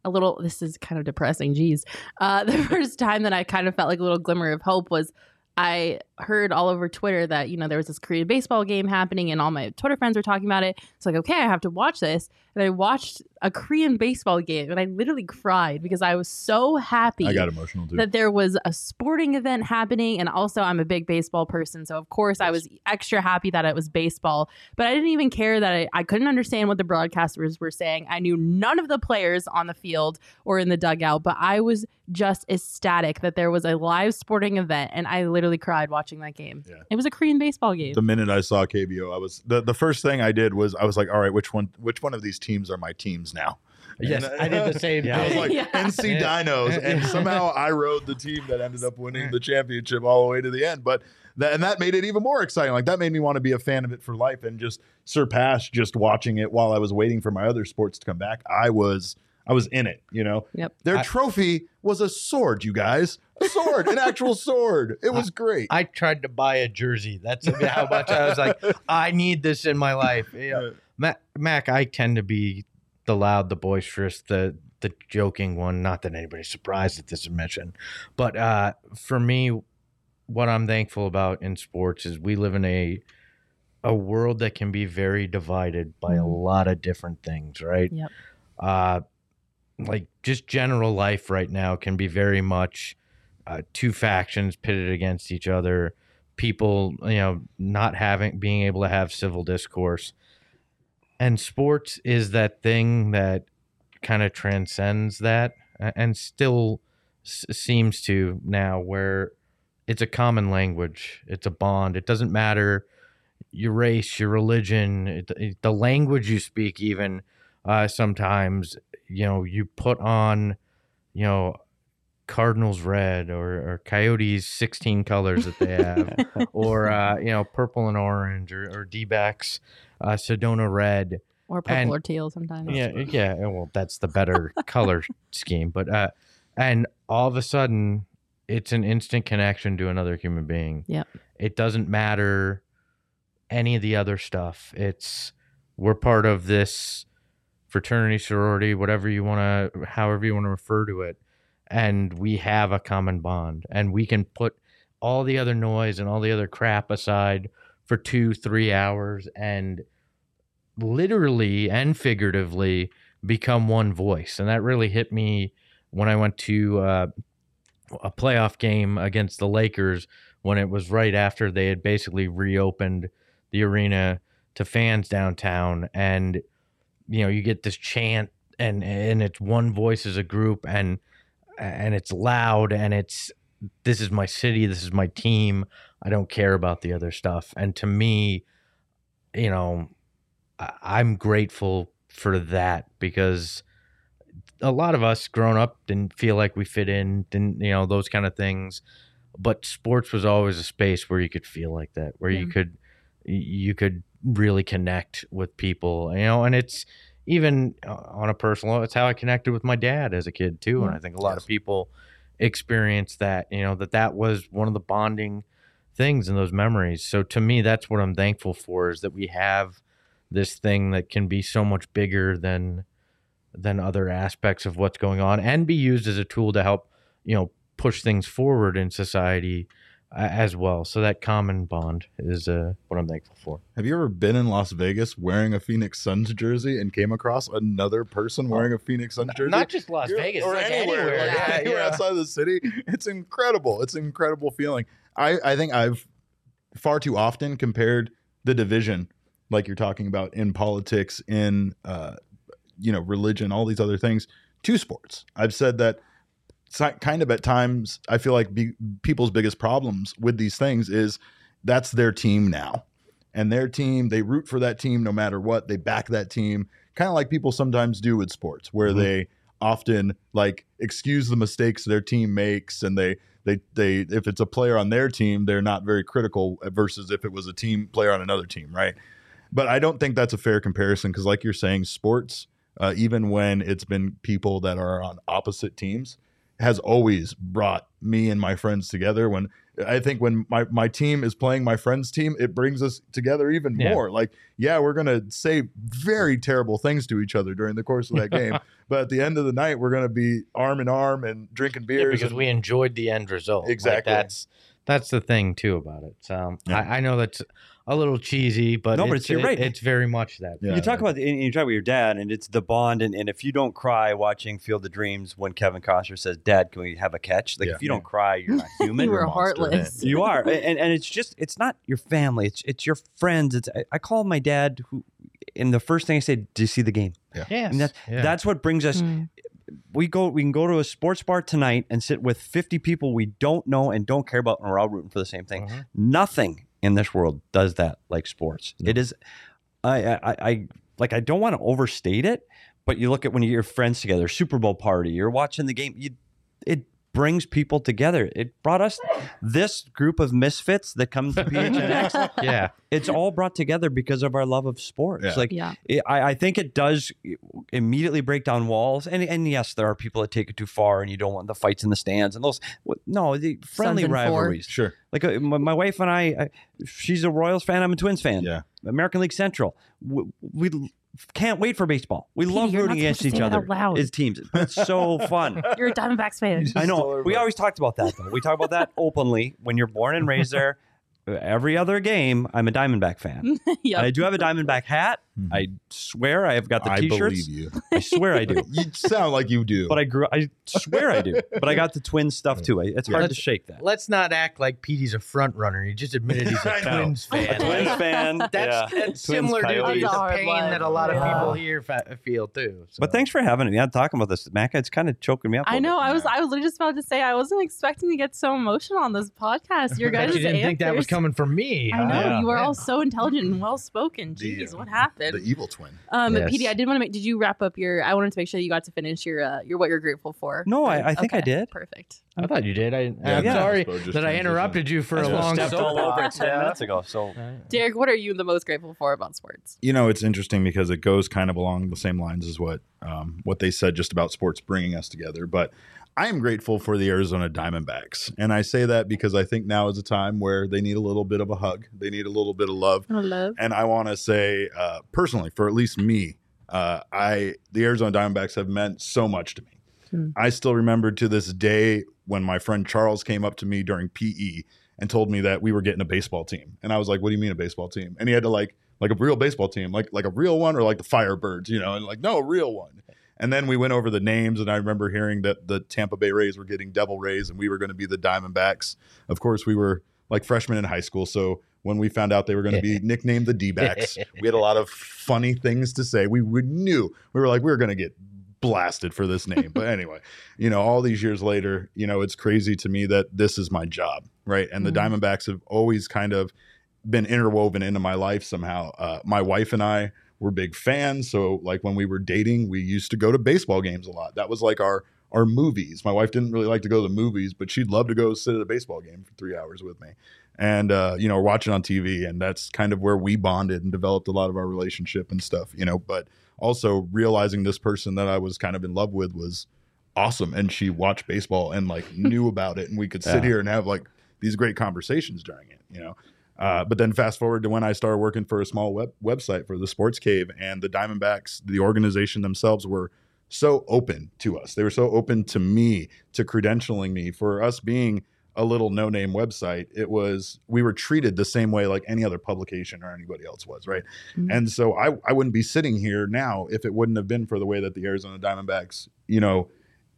a little this is kind of depressing, geez. Uh the first time that I kind of felt like a little glimmer of hope was I heard all over Twitter that, you know, there was this Korean baseball game happening and all my Twitter friends were talking about it. It's like, okay, I have to watch this. And I watched a Korean baseball game and I literally cried because I was so happy I got emotional too. that there was a sporting event happening and also I'm a big baseball person so of course I was extra happy that it was baseball but I didn't even care that I, I couldn't understand what the broadcasters were saying I knew none of the players on the field or in the dugout but I was just ecstatic that there was a live sporting event and I literally cried watching that game Yeah. it was a Korean baseball game the minute I saw KBO, I was the, the first thing I did was I was like, all right, which one which one of these teams are my teams now? Yes, And I did the same Yeah. I was like Yeah. NC Yeah. Dinos, and somehow I rode the team that ended up winning the championship all the way to the end. But that, and that made it even more exciting. Like that made me want to be a fan of it for life and just surpass just watching it while I was waiting for my other sports to come back. I was I was in it, you know. Yep. Their I- trophy was a sword, you guys. A sword, an actual sword. It was great. I tried to buy a jersey. That's how much I was like, I need this in my life. You know, Mac, Mac, I tend to be the loud, the boisterous, the the joking one. Not that anybody's surprised at this admission, but uh, for me, what I'm thankful about in sports is we live in a a world that can be very divided by a Mhm. lot of different things, right? Yep. Uh, like just general life right now can be very much uh, two factions pitted against each other. People you know not having being able to have civil discourse. And sports is that thing that kind of transcends that and still s- seems to now where it's a common language. It's a bond. It doesn't matter your race your religion it, it- the language you speak even uh, sometimes you know you put on you know cardinals red or, or coyotes 16 colors that they have or uh, you know purple and orange or, or d-backs uh, sedona red. Or purple And- or teal sometimes. yeah yeah well that's the better color scheme but uh and all of a sudden it's an instant connection to another human being. Yeah it doesn't matter any of the other stuff. It's we're part of this fraternity sorority whatever you want to however you want to refer to it and we have a common bond and we can put all the other noise and all the other crap aside for two three hours and literally and figuratively become one voice and that really hit me when i went to uh, a playoff game against the lakers when it was right after they had basically reopened the arena to fans downtown and you know you get this chant and and it's one voice as a group and and it's loud and it's this is my city this is my team i don't care about the other stuff. And to me you know i'm grateful for that because a lot of us grown up didn't feel like we fit in didn't you know those kind of things. But sports was always a space where you could feel like that where you could you could really connect with people you know and it's even uh, on a personal it's how i connected with my dad as a kid too and i think a lot Yes. of people experience that you know that that was one of the bonding things in those memories so to me that's what i'm thankful for is that we have this thing that can be so much bigger than than other aspects of what's going on and be used as a tool to help you know push things forward in society as well so that common bond is uh, what i'm thankful for Have you ever been in Las Vegas wearing a Phoenix Suns jersey and came across another person wearing a Phoenix Suns jersey? not just las You're- vegas or like anywhere, anywhere, like, Yeah, anywhere yeah. outside of the city. It's incredible. It's an incredible feeling. I, I think I've far too often compared the division, like you're talking about in politics, in uh, you know, religion, all these other things, to sports. I've said that si- kind of at times. I feel like be, people's biggest problems with these things is that's their team now, and their team they root for that team no matter what. They back that team, kind of like people sometimes do with sports, where Mhm. they often like excuse the mistakes their team makes and they they they if it's a player on their team they're not very critical versus if it was a team player on another team right but i don't think that's a fair comparison because like you're saying sports uh, even when it's been people that are on opposite teams has always brought me and my friends together when i think when my, my team is playing my friend's team it brings us together even Yeah. more like yeah we're gonna say very terrible things to each other during the course of that game but at the end of the night we're gonna be arm in arm and drinking Yeah, beers because and- we enjoyed the end result. Like, Exactly. that's that's the thing too about it. So Yeah. I, I know that's a little cheesy, but No, but it's, you're it- right. It's very much that. Yeah. you talk about and you talk about your dad, and it's the bond. And, and if you don't cry watching Field of Dreams when Kevin Costner says, "Dad, can we have a catch?" Like Yeah. if you don't cry, you're not human. you were heartless. You are, and and it's just it's not your family. It's it's your friends. It's I, I call my dad who, and the first thing I say, "Do you see the game?" Yes. And that's yeah. that's what brings us. Mm. We go we can go to a sports bar tonight and sit with 50 people we don't know and don't care about, and we're all rooting for the same thing. Mhm. Nothing in this world does that like sports. It is, I, I, I like. I don't want to overstate it, but you look at when you get your friends together, Super Bowl party, you're watching the game. You, it brings people together. It brought us this group of misfits that come to PHNX. Yeah. it's all brought together because of our love of sports. Yeah. Like, Yeah. it, I, I think it does immediately break down walls. And and yes, there are people that take it too far, and you don't want the fights in the stands and those. No, the friendly and four. rivalries. Sure. Like uh, my, my wife and I, I, she's a Royals fan. I'm a Twins fan. Yeah. American League Central. We, we can't wait for baseball. We Peter, love rooting against each other out loud. as teams. It's so fun. You're a Diamondbacks fan. I know. We always talked about that though. We talk about that openly. When you're born and raised there, every other game, I'm a Diamondback fan. yeah. I do have a Diamondback hat. I mm-hmm. swear I have got the I t-shirts. believe you. I swear I do. You sound like you do. But I grew. I swear I do. But I got the twin stuff too. I- It's hard to Let's- shake that. Let's not act like Petey's a front runner. He just admitted he's I a know. Twins A fan. Twins fan. That's, yeah. that's similar to Coyotes. the, That's a hard pain one. that a lot of Yeah. people here fa- feel too. So. But thanks for having me. I'm talking about this, Macca. It's kind of choking me up. a I little know. bit. I was. I was literally just about to say. I wasn't expecting to get so emotional on this podcast. Your Bet guys' you didn't think that was answers- coming from me. I huh? know Yeah. you are Yeah. all so intelligent and well spoken. The, Jeez, what happened? the evil twin. Um, Yes. Petey, I did want to make. Did you wrap up your? I wanted to make sure you got to finish your. Uh, your what you're grateful for. No, I- I think I did. Perfect. I thought you did. I, Yeah, I'm yeah. sorry Just that I interrupted you for I a just long stepped all over ten minutes ago. So Derek, what are you the most grateful for about sports? You know, it's interesting because it goes kind of along the same lines as what um, what they said just about sports bringing us together. But I am grateful for the Arizona Diamondbacks, and I say that because I think now is a time where they need a little bit of a hug, they need a little bit of love, I love. and I want to say uh, personally, for at least me, uh, I the Arizona Diamondbacks have meant so much to me. Hmm. I still remember to this day when my friend Charles came up to me during PE and told me that we were getting a baseball team, and I was like, "What do you mean a baseball team?" And he had to like like a real baseball team, like like a real one or like the Firebirds, you know, and like no, a real one. And then we went over the names, and I remember hearing that the Tampa Bay Rays were getting Devil Rays, and we were going to be the Diamondbacks. Of course, we were like freshmen in high school, so when we found out they were going to be nicknamed the D-backs, we had a lot of funny things to say. We, we knew we were like we were going to get blasted for this name, but anyway, you know, all these years later, you know, it's crazy to me that this is my job, right? And the Mhm. Diamondbacks have always kind of been interwoven into my life somehow. Uh, my wife and I were big fans, so like when we were dating, we used to go to baseball games a lot. That was like our our movies. My wife didn't really like to go to the movies, but she'd love to go sit at a baseball game for three hours with me, and uh, you know, watch it on TV. And that's kind of where we bonded and developed a lot of our relationship and stuff, you know. But also realizing this person that I was kind of in love with was awesome, and she watched baseball and like knew about it, and we could sit Yeah. here and have like these great conversations during it, you know. Uh, but then fast forward to when I started working for a small web website for the Sports Cave, and the Diamondbacks, the organization themselves, were so open to us. They were so open to me, to credentialing me for us being a little no name website. It was we were treated the same way like any other publication or anybody else was, right? Mhm. And so I I wouldn't be sitting here now if it wouldn't have been for the way that the Arizona Diamondbacks, you know,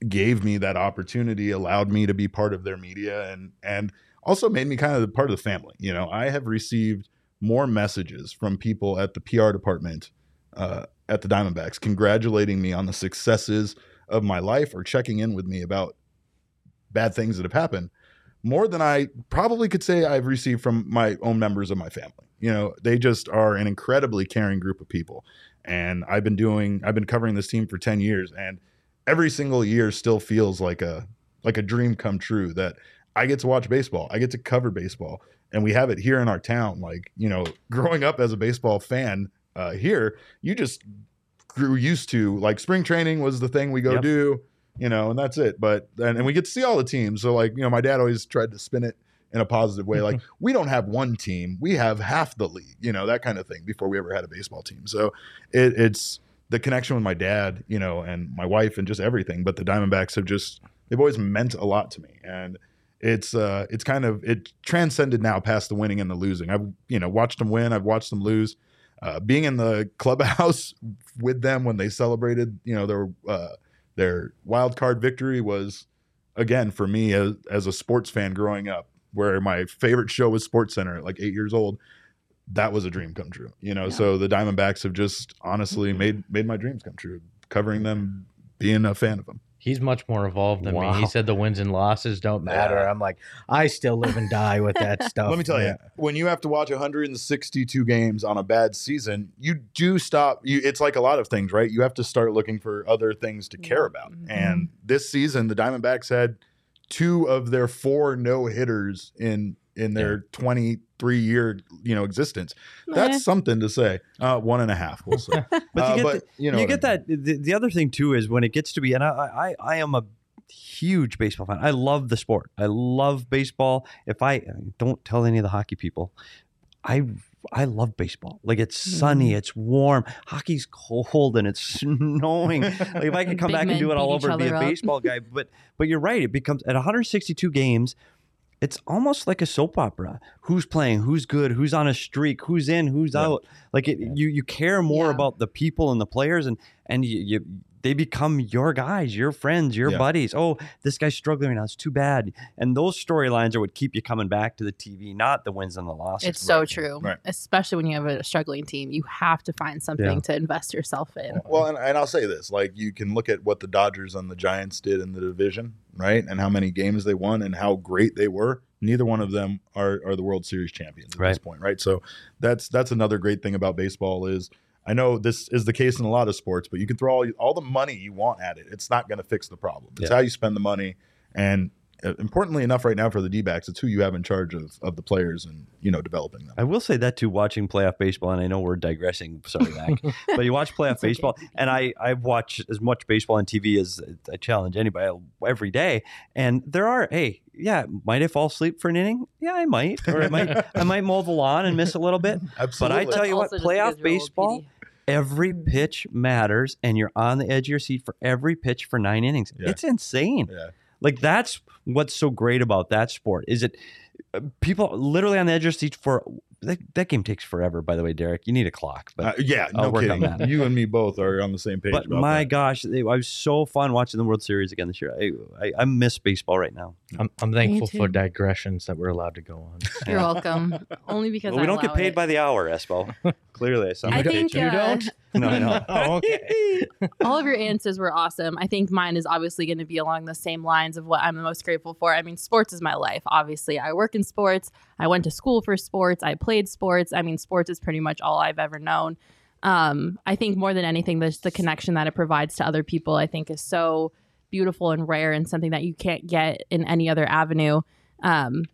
gave me that opportunity, allowed me to be part of their media, and and also made me kind of part of the family. You know, I have received more messages from people at the PR department uh, at the Diamondbacks congratulating me on the successes of my life or checking in with me about bad things that have happened more than I probably could say I've received from my own members of my family. You know, they just are an incredibly caring group of people. And I've been doing I've been covering this team for 10 years and every single year still feels like a like a dream come true that I get to watch baseball. I get to cover baseball and we have it here in our town like, you know, growing up as a baseball fan uh here, you just grew used to like spring training was the thing we go Yep. do, you know, and that's it. But and, and we get to see all the teams. So like, you know, my dad always tried to spin it in a positive way. Like we don't have one team, we have half the league, you know, that kind of thing before we ever had a baseball team. So it, it's the connection with my dad, you know, and my wife and just everything. But the Diamondbacks have just they've always meant a lot to me. And it's uh it's kind of it transcended now past the winning and the losing. I've you know watched them win, I've watched them lose. Uh, being in the clubhouse with them when they celebrated, you know, their uh, their wild card victory was again for me as, as a sports fan growing up, where my favorite show was Sports Center at like eight years old. That was a dream come true, you know. Yeah. So the Diamondbacks have just honestly made made my dreams come true, covering them, being a fan of them. He's much more evolved than me. He said the wins and losses don't matter. Yeah. I'm like, I still live and die with that stuff. Let me tell you, when you have to watch 162 games on a bad season, you do stop. You, it's like a lot of things, right? You have to start looking for other things to care about. Mhm. And this season, the Diamondbacks had two of their four no hitters in in their 23 year you know existence. That's something to say. Uh, one and a half, we'll say. But Uh, you get, but, the- you know you get I mean. that. The, the other thing too is when it gets to be, and I, I, I am a huge baseball fan. I love the sport. I love baseball. If I don't tell any of the hockey people, I I love baseball. Like it's sunny, Mm-hmm. it's warm. Hockey's cold and it's snowing. like if I could come Big back and do it all over and be a up. baseball guy, but but you're right. It becomes at 162 games. It's almost like a soap opera. Who's playing? Who's good? Who's on a streak? Who's in? Who's Yeah. out? Like it, you, you care more Yeah. about the people and the players, and and you, you they become your guys, your friends, your Yeah. buddies. Oh, this guy's struggling right now. It's too bad. And those storylines are what keep you coming back to the TV, not the wins and the losses. It's so true, Right. especially when you have a struggling team. You have to find something Yeah. to invest yourself in. Well, and, and I'll say this: like you can look at what the Dodgers and the Giants did in the division, right, and how many games they won and how great they were. Neither one of them are are the World Series champions at this point, right? So that's that's another great thing about baseball is I know this is the case in a lot of sports, but you can throw all, all the money you want at it. It's not going to fix the problem. It's Yeah. how you spend the money, and uh, importantly enough, right now for the D-backs, it's who you have in charge of of the players and you know developing them. I will say that too, watching playoff baseball, and I know we're digressing, sorry, Mac, but you watch playoff It's okay. baseball, and I I watch as much baseball on TV as I challenge anybody every day, and there are hey, yeah, might I fall asleep for an inning? Yeah, I might, or I might I might mow the lawn and miss a little bit. Absolutely. But I tell you what, playoff because you're old, baseball, Petey. Every pitch matters, and you're on the edge of your seat for every pitch for nine innings. Yeah. It's insane. yeah. Like that's what's so great about that sport. Is it uh, people literally on the edge of their seat for that, that game takes forever. By the way, Derek, you need a clock. But Uh, yeah, I'll no work on kidding. that. You and me both are on the same page. but about my that. gosh, it was so fun watching the World Series again this year. I I, I miss baseball right now. I'm, I'm thankful for digressions that we're allowed to go on. You're welcome. Only because Well, I we don't get paid it. by the hour, Espo. Clearly, I sound I a think You uh, don't? No, I know. Oh, okay. all of your answers were awesome. I think mine is obviously going to be along the same lines of what I'm the most grateful for. I mean, sports is my life. Obviously, I work in sports. I went to school for sports. I played sports. I mean, sports is pretty much all I've ever known. Um, I think more than anything, there's the connection that it provides to other people. I think is so beautiful and rare, and something that you can't get in any other avenue. Um,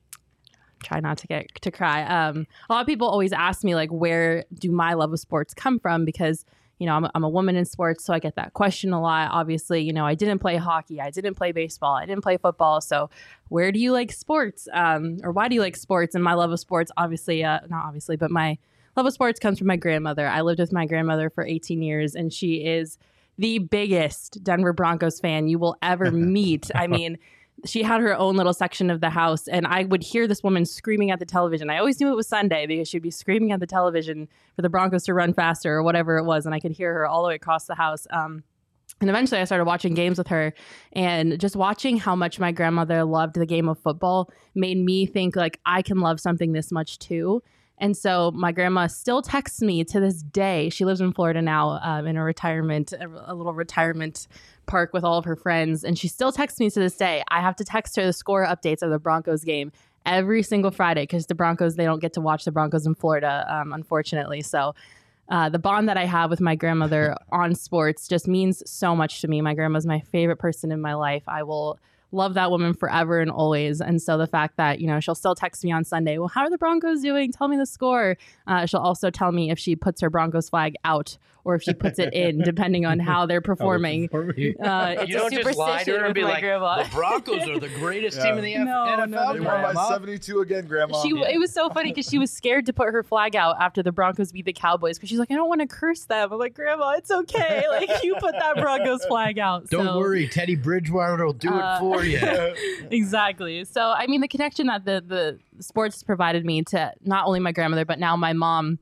try not to get to cry. Um, a lot of people always ask me like, where do my love of sports come from? Because you know, I'm a, I'm a woman in sports, so I get that question a lot. Obviously, you know, I didn't play hockey, I didn't play baseball, I didn't play football. So, where do you like sports, um, or why do you like sports? And my love of sports, obviously, uh, not obviously, but my love of sports comes from my grandmother. I lived with my grandmother for 18 years, and she is the biggest Denver Broncos fan you will ever meet. I mean, she had her own little section of the house, and I would hear this woman screaming at the television. I always knew it was Sunday because she'd be screaming at the television for the Broncos to run faster or whatever it was, and I could hear her all the way across the house. Um, and eventually, I started watching games with her, and just watching how much my grandmother loved the game of football made me think like I can love something this much too. And so my grandma still texts me to this day. She lives in Florida now, um, in a retirement, a, a little retirement park with all of her friends, and she still texts me to this day. I have to text her the score updates of the Broncos game every single Friday because the Broncos they don't get to watch the Broncos in Florida, um, unfortunately. So. Uh, the bond that I have with my grandmother on sports just means so much to me. My grandma's my favorite person in my life. I will love that woman forever and always. And so the fact that, you know, she'll still text me on Sunday, well, how are the Broncos doing? Tell me the score. Uh, she'll also tell me if she puts her Broncos flag out or if she puts it in, depending on how they're performing. Uh, it's you don't just lie to her and be like, grandma. the Broncos are the greatest Yeah. team in the F- No, NFL. no, They won by 72 again, Grandma. She it was so funny because she was scared to put her flag out after the Broncos beat the Cowboys because she's like, I don't want to curse them. I'm like, Grandma, it's okay. Like you put that Broncos flag out. Don't So- worry, Teddy Bridgewater will do Uh, it for Oh, you. exactly. So I mean, the connection that the the sports provided me to not only my grandmother but now my mom.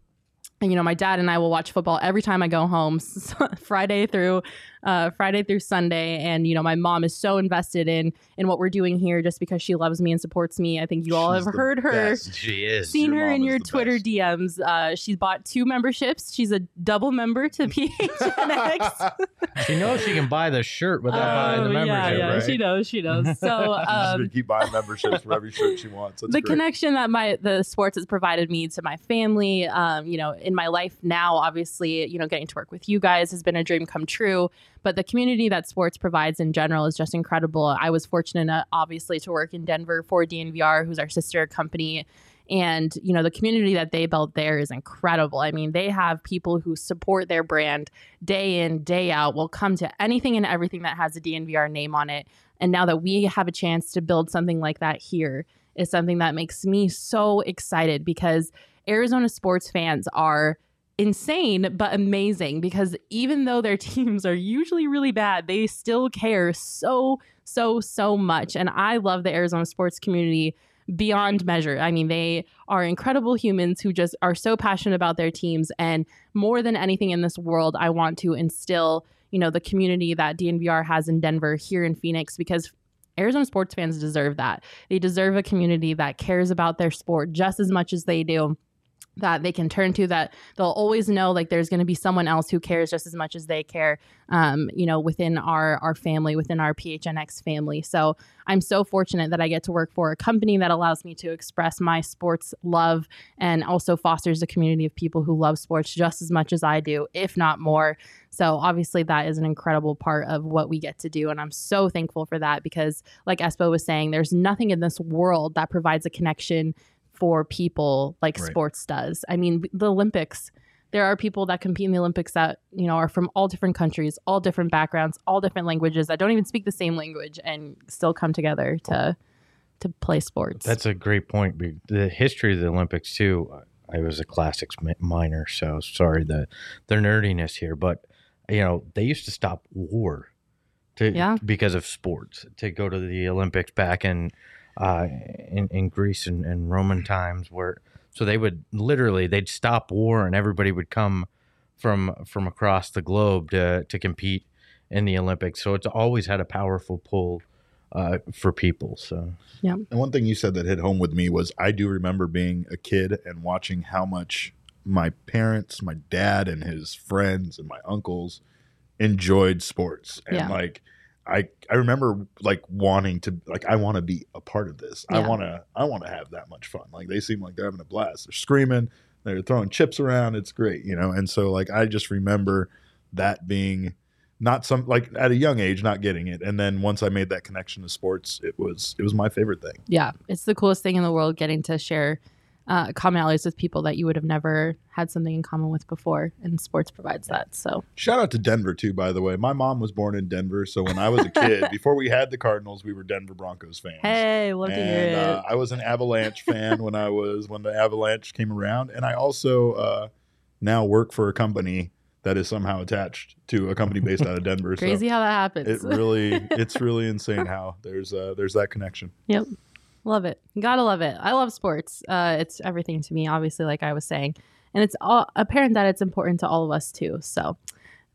And you know, my dad and I will watch football every time I go home, Friday through uh, Friday through Sunday. And you know, my mom is so invested in in what we're doing here just because she loves me and supports me. I think you all She's have heard her best. she is. seen Your her in your Twitter best. DMs. Uh, she's bought two memberships. She's a double member to PHNX. She knows she can buy the shirt without buying the membership, yeah, yeah, right? she knows, she knows. So She's just um, gonna keep buying memberships for every shirt she wants. That's the great. connection that my the sports has provided me to my family, um, you know, in my life now, obviously, you know, getting to work with you guys has been a dream come true. But the community that sports provides in general is just incredible. I was fortunate, obviously, to work in Denver for DNVR, who's our sister company. And, you know, the community that they built there is incredible. I mean, they have people who support their brand day in, day out, will come to anything and everything that has a DNVR name on it. And now that we have a chance to build something like that here is something that makes me so excited because Arizona sports fans are insane but amazing because even though their teams are usually really bad, they still care so, so, so much. And I love the Arizona sports community beyond measure. I mean, they are incredible humans who just are so passionate about their teams. And more than anything in this world, I want to instill, you know, the community that DNVR has in Denver here in Phoenix because Arizona sports fans deserve that. They deserve a community that cares about their sport just as much as they do that they can turn to that they'll always know like there's going to be someone else who cares just as much as they care um, you know within our our family within our phnx family. So i'm so fortunate that i get to work for a company that allows me to express my sports love and also fosters a community of people who love sports just as much as i do if not more. So obviously that is an incredible part of what we get to do and i'm so thankful for that because like espo was saying there's nothing in this world that provides a connection for people like right. sports does. I mean, the Olympics, there are people that compete in the Olympics that, you know, are from all different countries, all different backgrounds, all different languages that don't even speak the same language and still come together to to play sports. That's a great point. The history of the Olympics too. I was a classics minor, so sorry the the nerdiness here, but you know, they used to stop war to, yeah. because of sports to go to the Olympics back in uh, in, in Greece and, and Roman times where so they would literally they'd stop war and everybody would come from from across the globe to to compete in the Olympics. So it's always had a powerful pull uh, for people. So yeah. And one thing you said that hit home with me was I do remember being a kid and watching how much my parents, my dad, and his friends and my uncles enjoyed sports and yeah. like I I remember like wanting to like I want to be a part of this. Yeah. I want to I want to have that much fun. Like they seem like they're having a blast. They're screaming, they're throwing chips around. It's great, you know. And so like I just remember that being not some like at a young age not getting it and then once i made that connection to sports it was it was my favorite thing yeah it's the coolest thing in the world getting to share uh, commonalities with people that you would have never had something in common with before, and sports provides that. So, shout out to Denver too. By the way, my mom was born in Denver, so when I was a kid, before we had the Cardinals, we were Denver Broncos fans. Hey, love and, to hear it. Uh, I was an Avalanche fan when I was when the Avalanche came around, and I also uh, now work for a company that is somehow attached to a company based out of Denver. Crazy so how that happens. It really, it's really insane how there's uh, there's that connection. Yep. Love it. Gotta love it. I love sports. Uh, it's everything to me, obviously, like I was saying. And it's all apparent that it's important to all of us too. So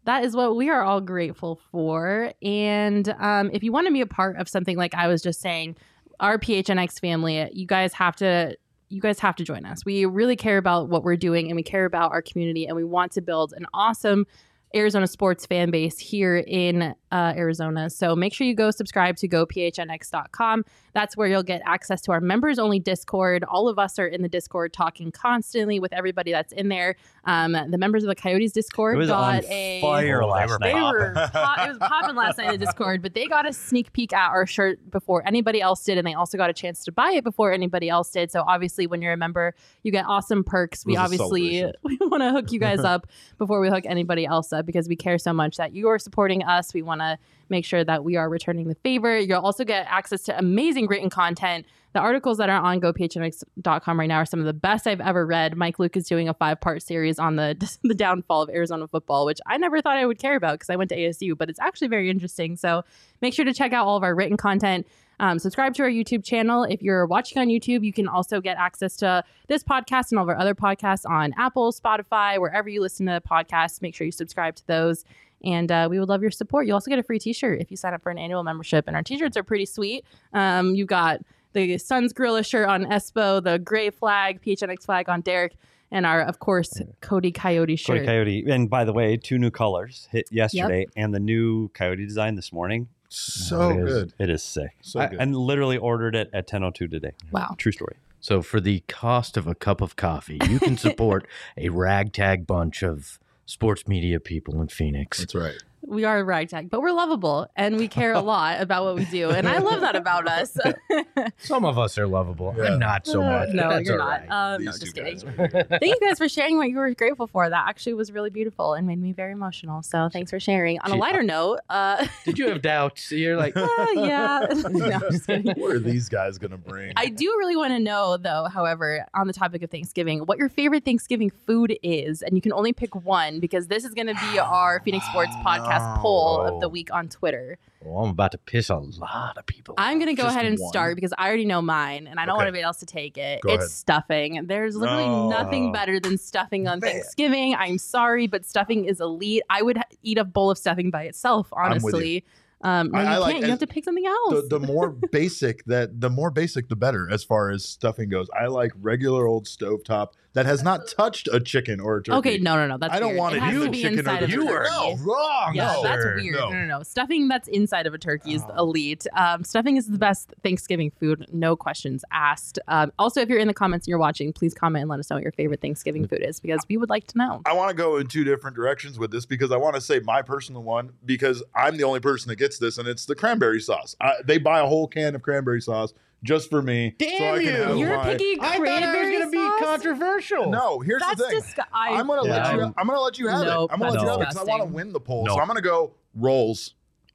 that is what we are all grateful for. And um, if you want to be a part of something like I was just saying, our PHNX family, you guys have to you guys have to join us. We really care about what we're doing and we care about our community and we want to build an awesome Arizona sports fan base here in uh, Arizona. So make sure you go subscribe to gophnx.com. That's where you'll get access to our members only Discord. All of us are in the Discord talking constantly with everybody that's in there. Um, the members of the Coyotes Discord got a fire last night. Were pop, it was popping last night in the Discord, but they got a sneak peek at our shirt before anybody else did, and they also got a chance to buy it before anybody else did. So obviously, when you're a member, you get awesome perks. We obviously we want to hook you guys up before we hook anybody else up because we care so much that you are supporting us. We want to make sure that we are returning the favor. You'll also get access to amazing written content. The articles that are on gophnx.com right now are some of the best I've ever read. Mike Luke is doing a five part series on the the downfall of Arizona football, which I never thought I would care about because I went to ASU, but it's actually very interesting. So make sure to check out all of our written content. Um, subscribe to our YouTube channel. If you're watching on YouTube, you can also get access to this podcast and all of our other podcasts on Apple, Spotify, wherever you listen to podcasts. Make sure you subscribe to those. And uh, we would love your support. You also get a free t shirt if you sign up for an annual membership. And our t shirts are pretty sweet. Um, you've got the Suns Gorilla shirt on Espo, the gray flag, PHNX flag on Derek, and our, of course, Cody Coyote shirt. Cody Coyote. And by the way, two new colors hit yesterday yep. and the new Coyote design this morning. So it is, good. It is sick. So I, good. And literally ordered it at 10.02 today. Wow. True story. So for the cost of a cup of coffee, you can support a ragtag bunch of sports media people in Phoenix. That's right. We are a ragtag, but we're lovable and we care a lot about what we do. And I love that about us. Some of us are lovable. Yeah. I'm not so much. but no, that's you're not. right. Um, no, just kidding. Thank you guys for sharing what you were grateful for. That actually was really beautiful and made me very emotional. So thanks for sharing. On a lighter note, uh, Did you have doubts? You're like, uh, yeah, no, I'm just kidding. What are these guys gonna bring? I do really want to know, though, however, on the topic of Thanksgiving, what your favorite Thanksgiving food is. And you can only pick one because this is going to be our Phoenix Sports Podcast poll of the week on Twitter. well, I'm about to piss a lot of people. I'm going to go Just ahead and one? start because I already know mine and I don't want anybody else to take it. Go it's ahead. stuffing. There's literally No. nothing better than stuffing on Man. Thanksgiving. I'm sorry, but stuffing is elite. I would ha- eat a bowl of stuffing by itself, I'm with you. honestly. Um, no, I- you I can't. like- you have to pick something else. the, the more basic that the more basic the better as far as stuffing goes. I like regular old stovetop that has not touched a chicken or a turkey. okay, no, no, no. That's I don't weird. want it has in to the be chicken or inside the of a turkey. turkey. No, wrong. Yeah, no, that's sir. weird. No. No. no, no, Stuffing that's inside of a turkey is Oh. elite. Um, stuffing is the best Thanksgiving food, no questions asked. Um, also, if you're in the comments and you're watching, please comment and let us know what your favorite Thanksgiving food is because we would like to know. I want to go in two different directions with this because I want to say my personal one because I'm the only person that gets this, and it's the cranberry sauce. I, they buy a whole can of cranberry sauce just for me. so I Damn can you. have You're my- picking I thought it was going to be controversial. No, here's That's the thing. disgusting. I'm gonna let Yeah. you. I'm gonna let you have Nope, it. I'm gonna let you have it because I want to win the poll. No. So I'm gonna go rolls.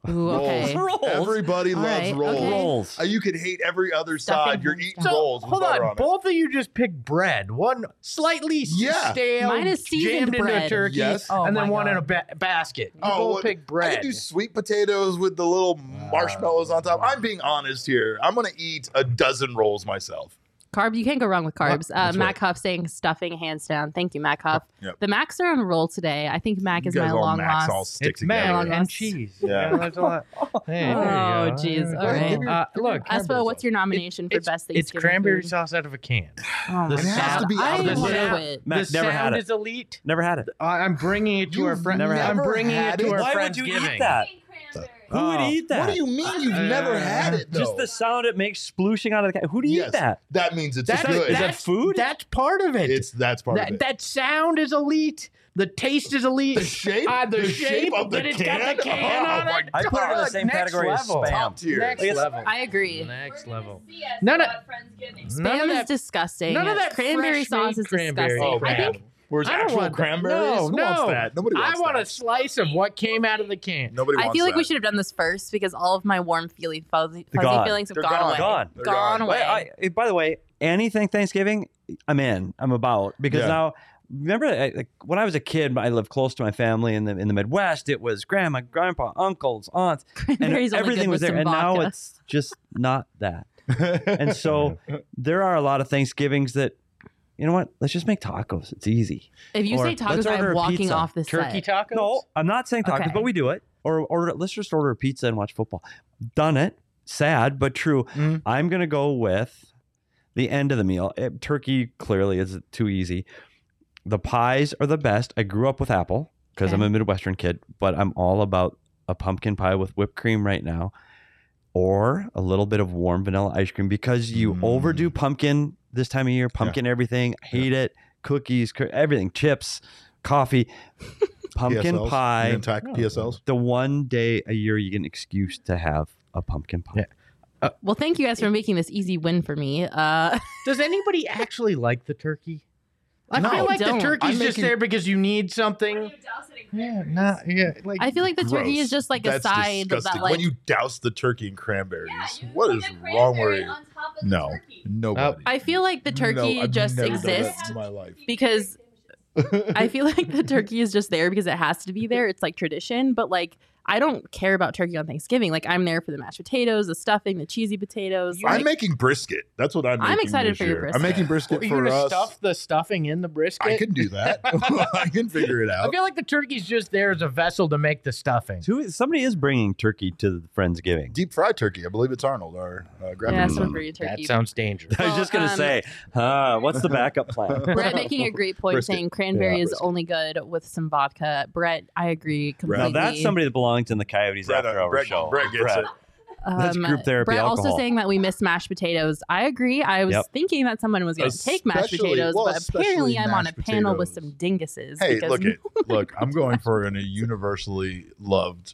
Ooh, okay. Rolls. Rolls? Everybody All loves right, rolls. okay. Rolls. Uh, you can hate every other Stuffing side. You're hands eating down. So, rolls with hold butter on. on it. Both of you just picked bread. One slightly Yeah. stale, Mine is seasoned jammed into bread. a turkey, Yes. Oh and then my one in a ba- basket. You Oh, both well, picked I bread. can do sweet potatoes with the little marshmallows on top. I'm being honest here. I'm gonna eat a dozen rolls myself. Carbs, you can't go wrong with carbs. Uh, That's Mac right. Huff saying stuffing hands down. Thank you, Mac Huff. Yep. The Macs are on a roll today. I think Mac is my long Macs all lost. stick it's together. mayo and cheese. Yeah. Yeah, that's a lot. Hey, there Oh, jeez. All Uh, uh, look, Espo, what's your nomination for it's, best it's Thanksgiving cranberry food? sauce out of a can. Oh The my It has to be I out of the want to can. the never sound had it. is elite. Never had it. I- I'm bringing it to our friend. never had I'm it. bringing it to it? our Why friends would you eat that? Who would Oh. eat that? What do you mean you've never had it? Though? Just the sound it makes splooshing out of the can. Who do you yes, eat that? That means it's That- good. is that food? That's part of it. it's that's part that, of it. that sound is elite. The taste is elite. the shape, Uh, the, the shape, of the that it's can. got the can oh on my it. I put it in the same next category as level. spam. Top tier. Next Like level. I agree. Next level. None None of of- Friendsgiving. None Spam of is disgusting. none of that cranberry sauce is cranberry disgusting. Oh, I man. think Where's I don't actual want that. cranberries? No, Who no. wants that? Nobody I wants want that. a slice of what came out of the can. Nobody I feel like that. we should have done this first because all of my warm, feely, fuzzy, They're fuzzy gone. feelings have They're gone, gone. away. Gone. They're Gone gone. away. Wait, I, by the way, anything Thanksgiving, I'm in. I'm about because Yeah. now. Remember, I, like, when I was a kid, I lived close to my family in the in the Midwest. It was grandma, grandpa, uncles, aunts, and Cranberries only everything good was with there. some And now vodka. it's just not that. And so there are a lot of Thanksgivings that, you know what? Let's just make tacos. It's easy. If you Or say tacos, let's order I'm a walking pizza. off the Turkey set. tacos? No, I'm not saying tacos, Okay. but we do it. Or or let's just order a pizza and watch football. Done it. Sad but true. Mm. I'm gonna go with the end of the meal. Eh, turkey clearly is too easy. The pies are the best. I grew up with apple because I'm Okay. a Midwestern kid, but I'm all about a pumpkin pie with whipped cream right now, or a little bit of warm vanilla ice cream because you Mm. overdo pumpkin this time of year. Pumpkin everything. Hate it. Cookies, cr- everything, chips, coffee, pumpkin PSLs. pie. You attack PSLs. The one day a year you get an excuse to have a pumpkin pie. Yeah. Well, thank you guys for making this easy win for me. Uh, Does anybody actually like the turkey? I No. feel like I don't. the turkey's I'm just making- there because you need something. Yeah, nah, yeah, like I feel like the turkey is just like That's a side disgusting. that like when you douse the turkey in cranberries, what is wrong with you? No, nobody. I feel like the turkey No, just never done that exists in my life. because I feel like the turkey is just there because it has to be there. It's like tradition, but like I don't care about turkey on Thanksgiving. Like I'm there for the mashed potatoes, the stuffing, the cheesy potatoes. I'm like- making brisket. That's what I'm. I'm making excited this for your brisket. I'm making brisket Are you for gonna us. stuff the stuffing in the brisket? I can do that. I can figure it out. I feel like the turkey's just there as a vessel to make the stuffing. Who, somebody is bringing turkey to the Friendsgiving. Deep fried turkey. I believe it's Arnold, our uh, graphic yeah, designer. some free turkey. That sounds dangerous. I was just gonna um, say, uh, what's the backup plan? Brett making a great point Brisket. saying cranberry Yeah, is only good with some vodka. Brett, I agree Brett. now that's somebody that belongs in the Coyotes Brett, after uh, hour Brett- show. Brett gets it. That's group therapy Brett also saying that we miss mashed potatoes. I agree. I was Yep. thinking that someone was going to take mashed potatoes, well, but apparently I'm on a mashed panel with some dinguses. Hey, because look, it, look, I'm going for an, a universally loved,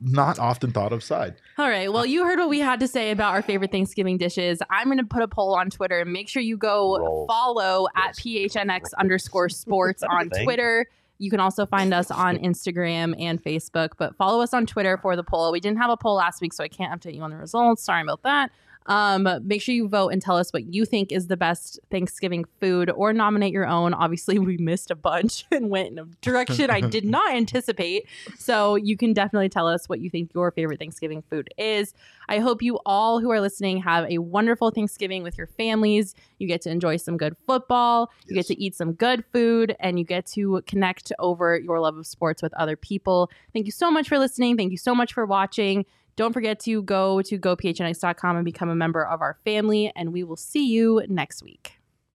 not often thought of side. All right. Well, you heard what we had to say about our favorite Thanksgiving dishes. I'm going to put a poll on Twitter. Make sure you go Rolls. follow at PHNX underscore sports on thing? Twitter. You can also find us on Instagram and Facebook, but follow us on Twitter for the poll. We didn't have a poll last week, so I can't update you on the results. Sorry about that. Um, make sure you vote and tell us what you think is the best Thanksgiving food or nominate your own. Obviously, we missed a bunch and went in a direction I did not anticipate. So you can definitely tell us what you think your favorite Thanksgiving food is. I hope you all who are listening have a wonderful Thanksgiving with your families. You get to enjoy some good football, you Yes. get to eat some good food, and you get to connect over your love of sports with other people. Thank you so much for listening. Thank you so much for watching. Don't forget to go to gophnx.com and become a member of our family, and we will see you next week.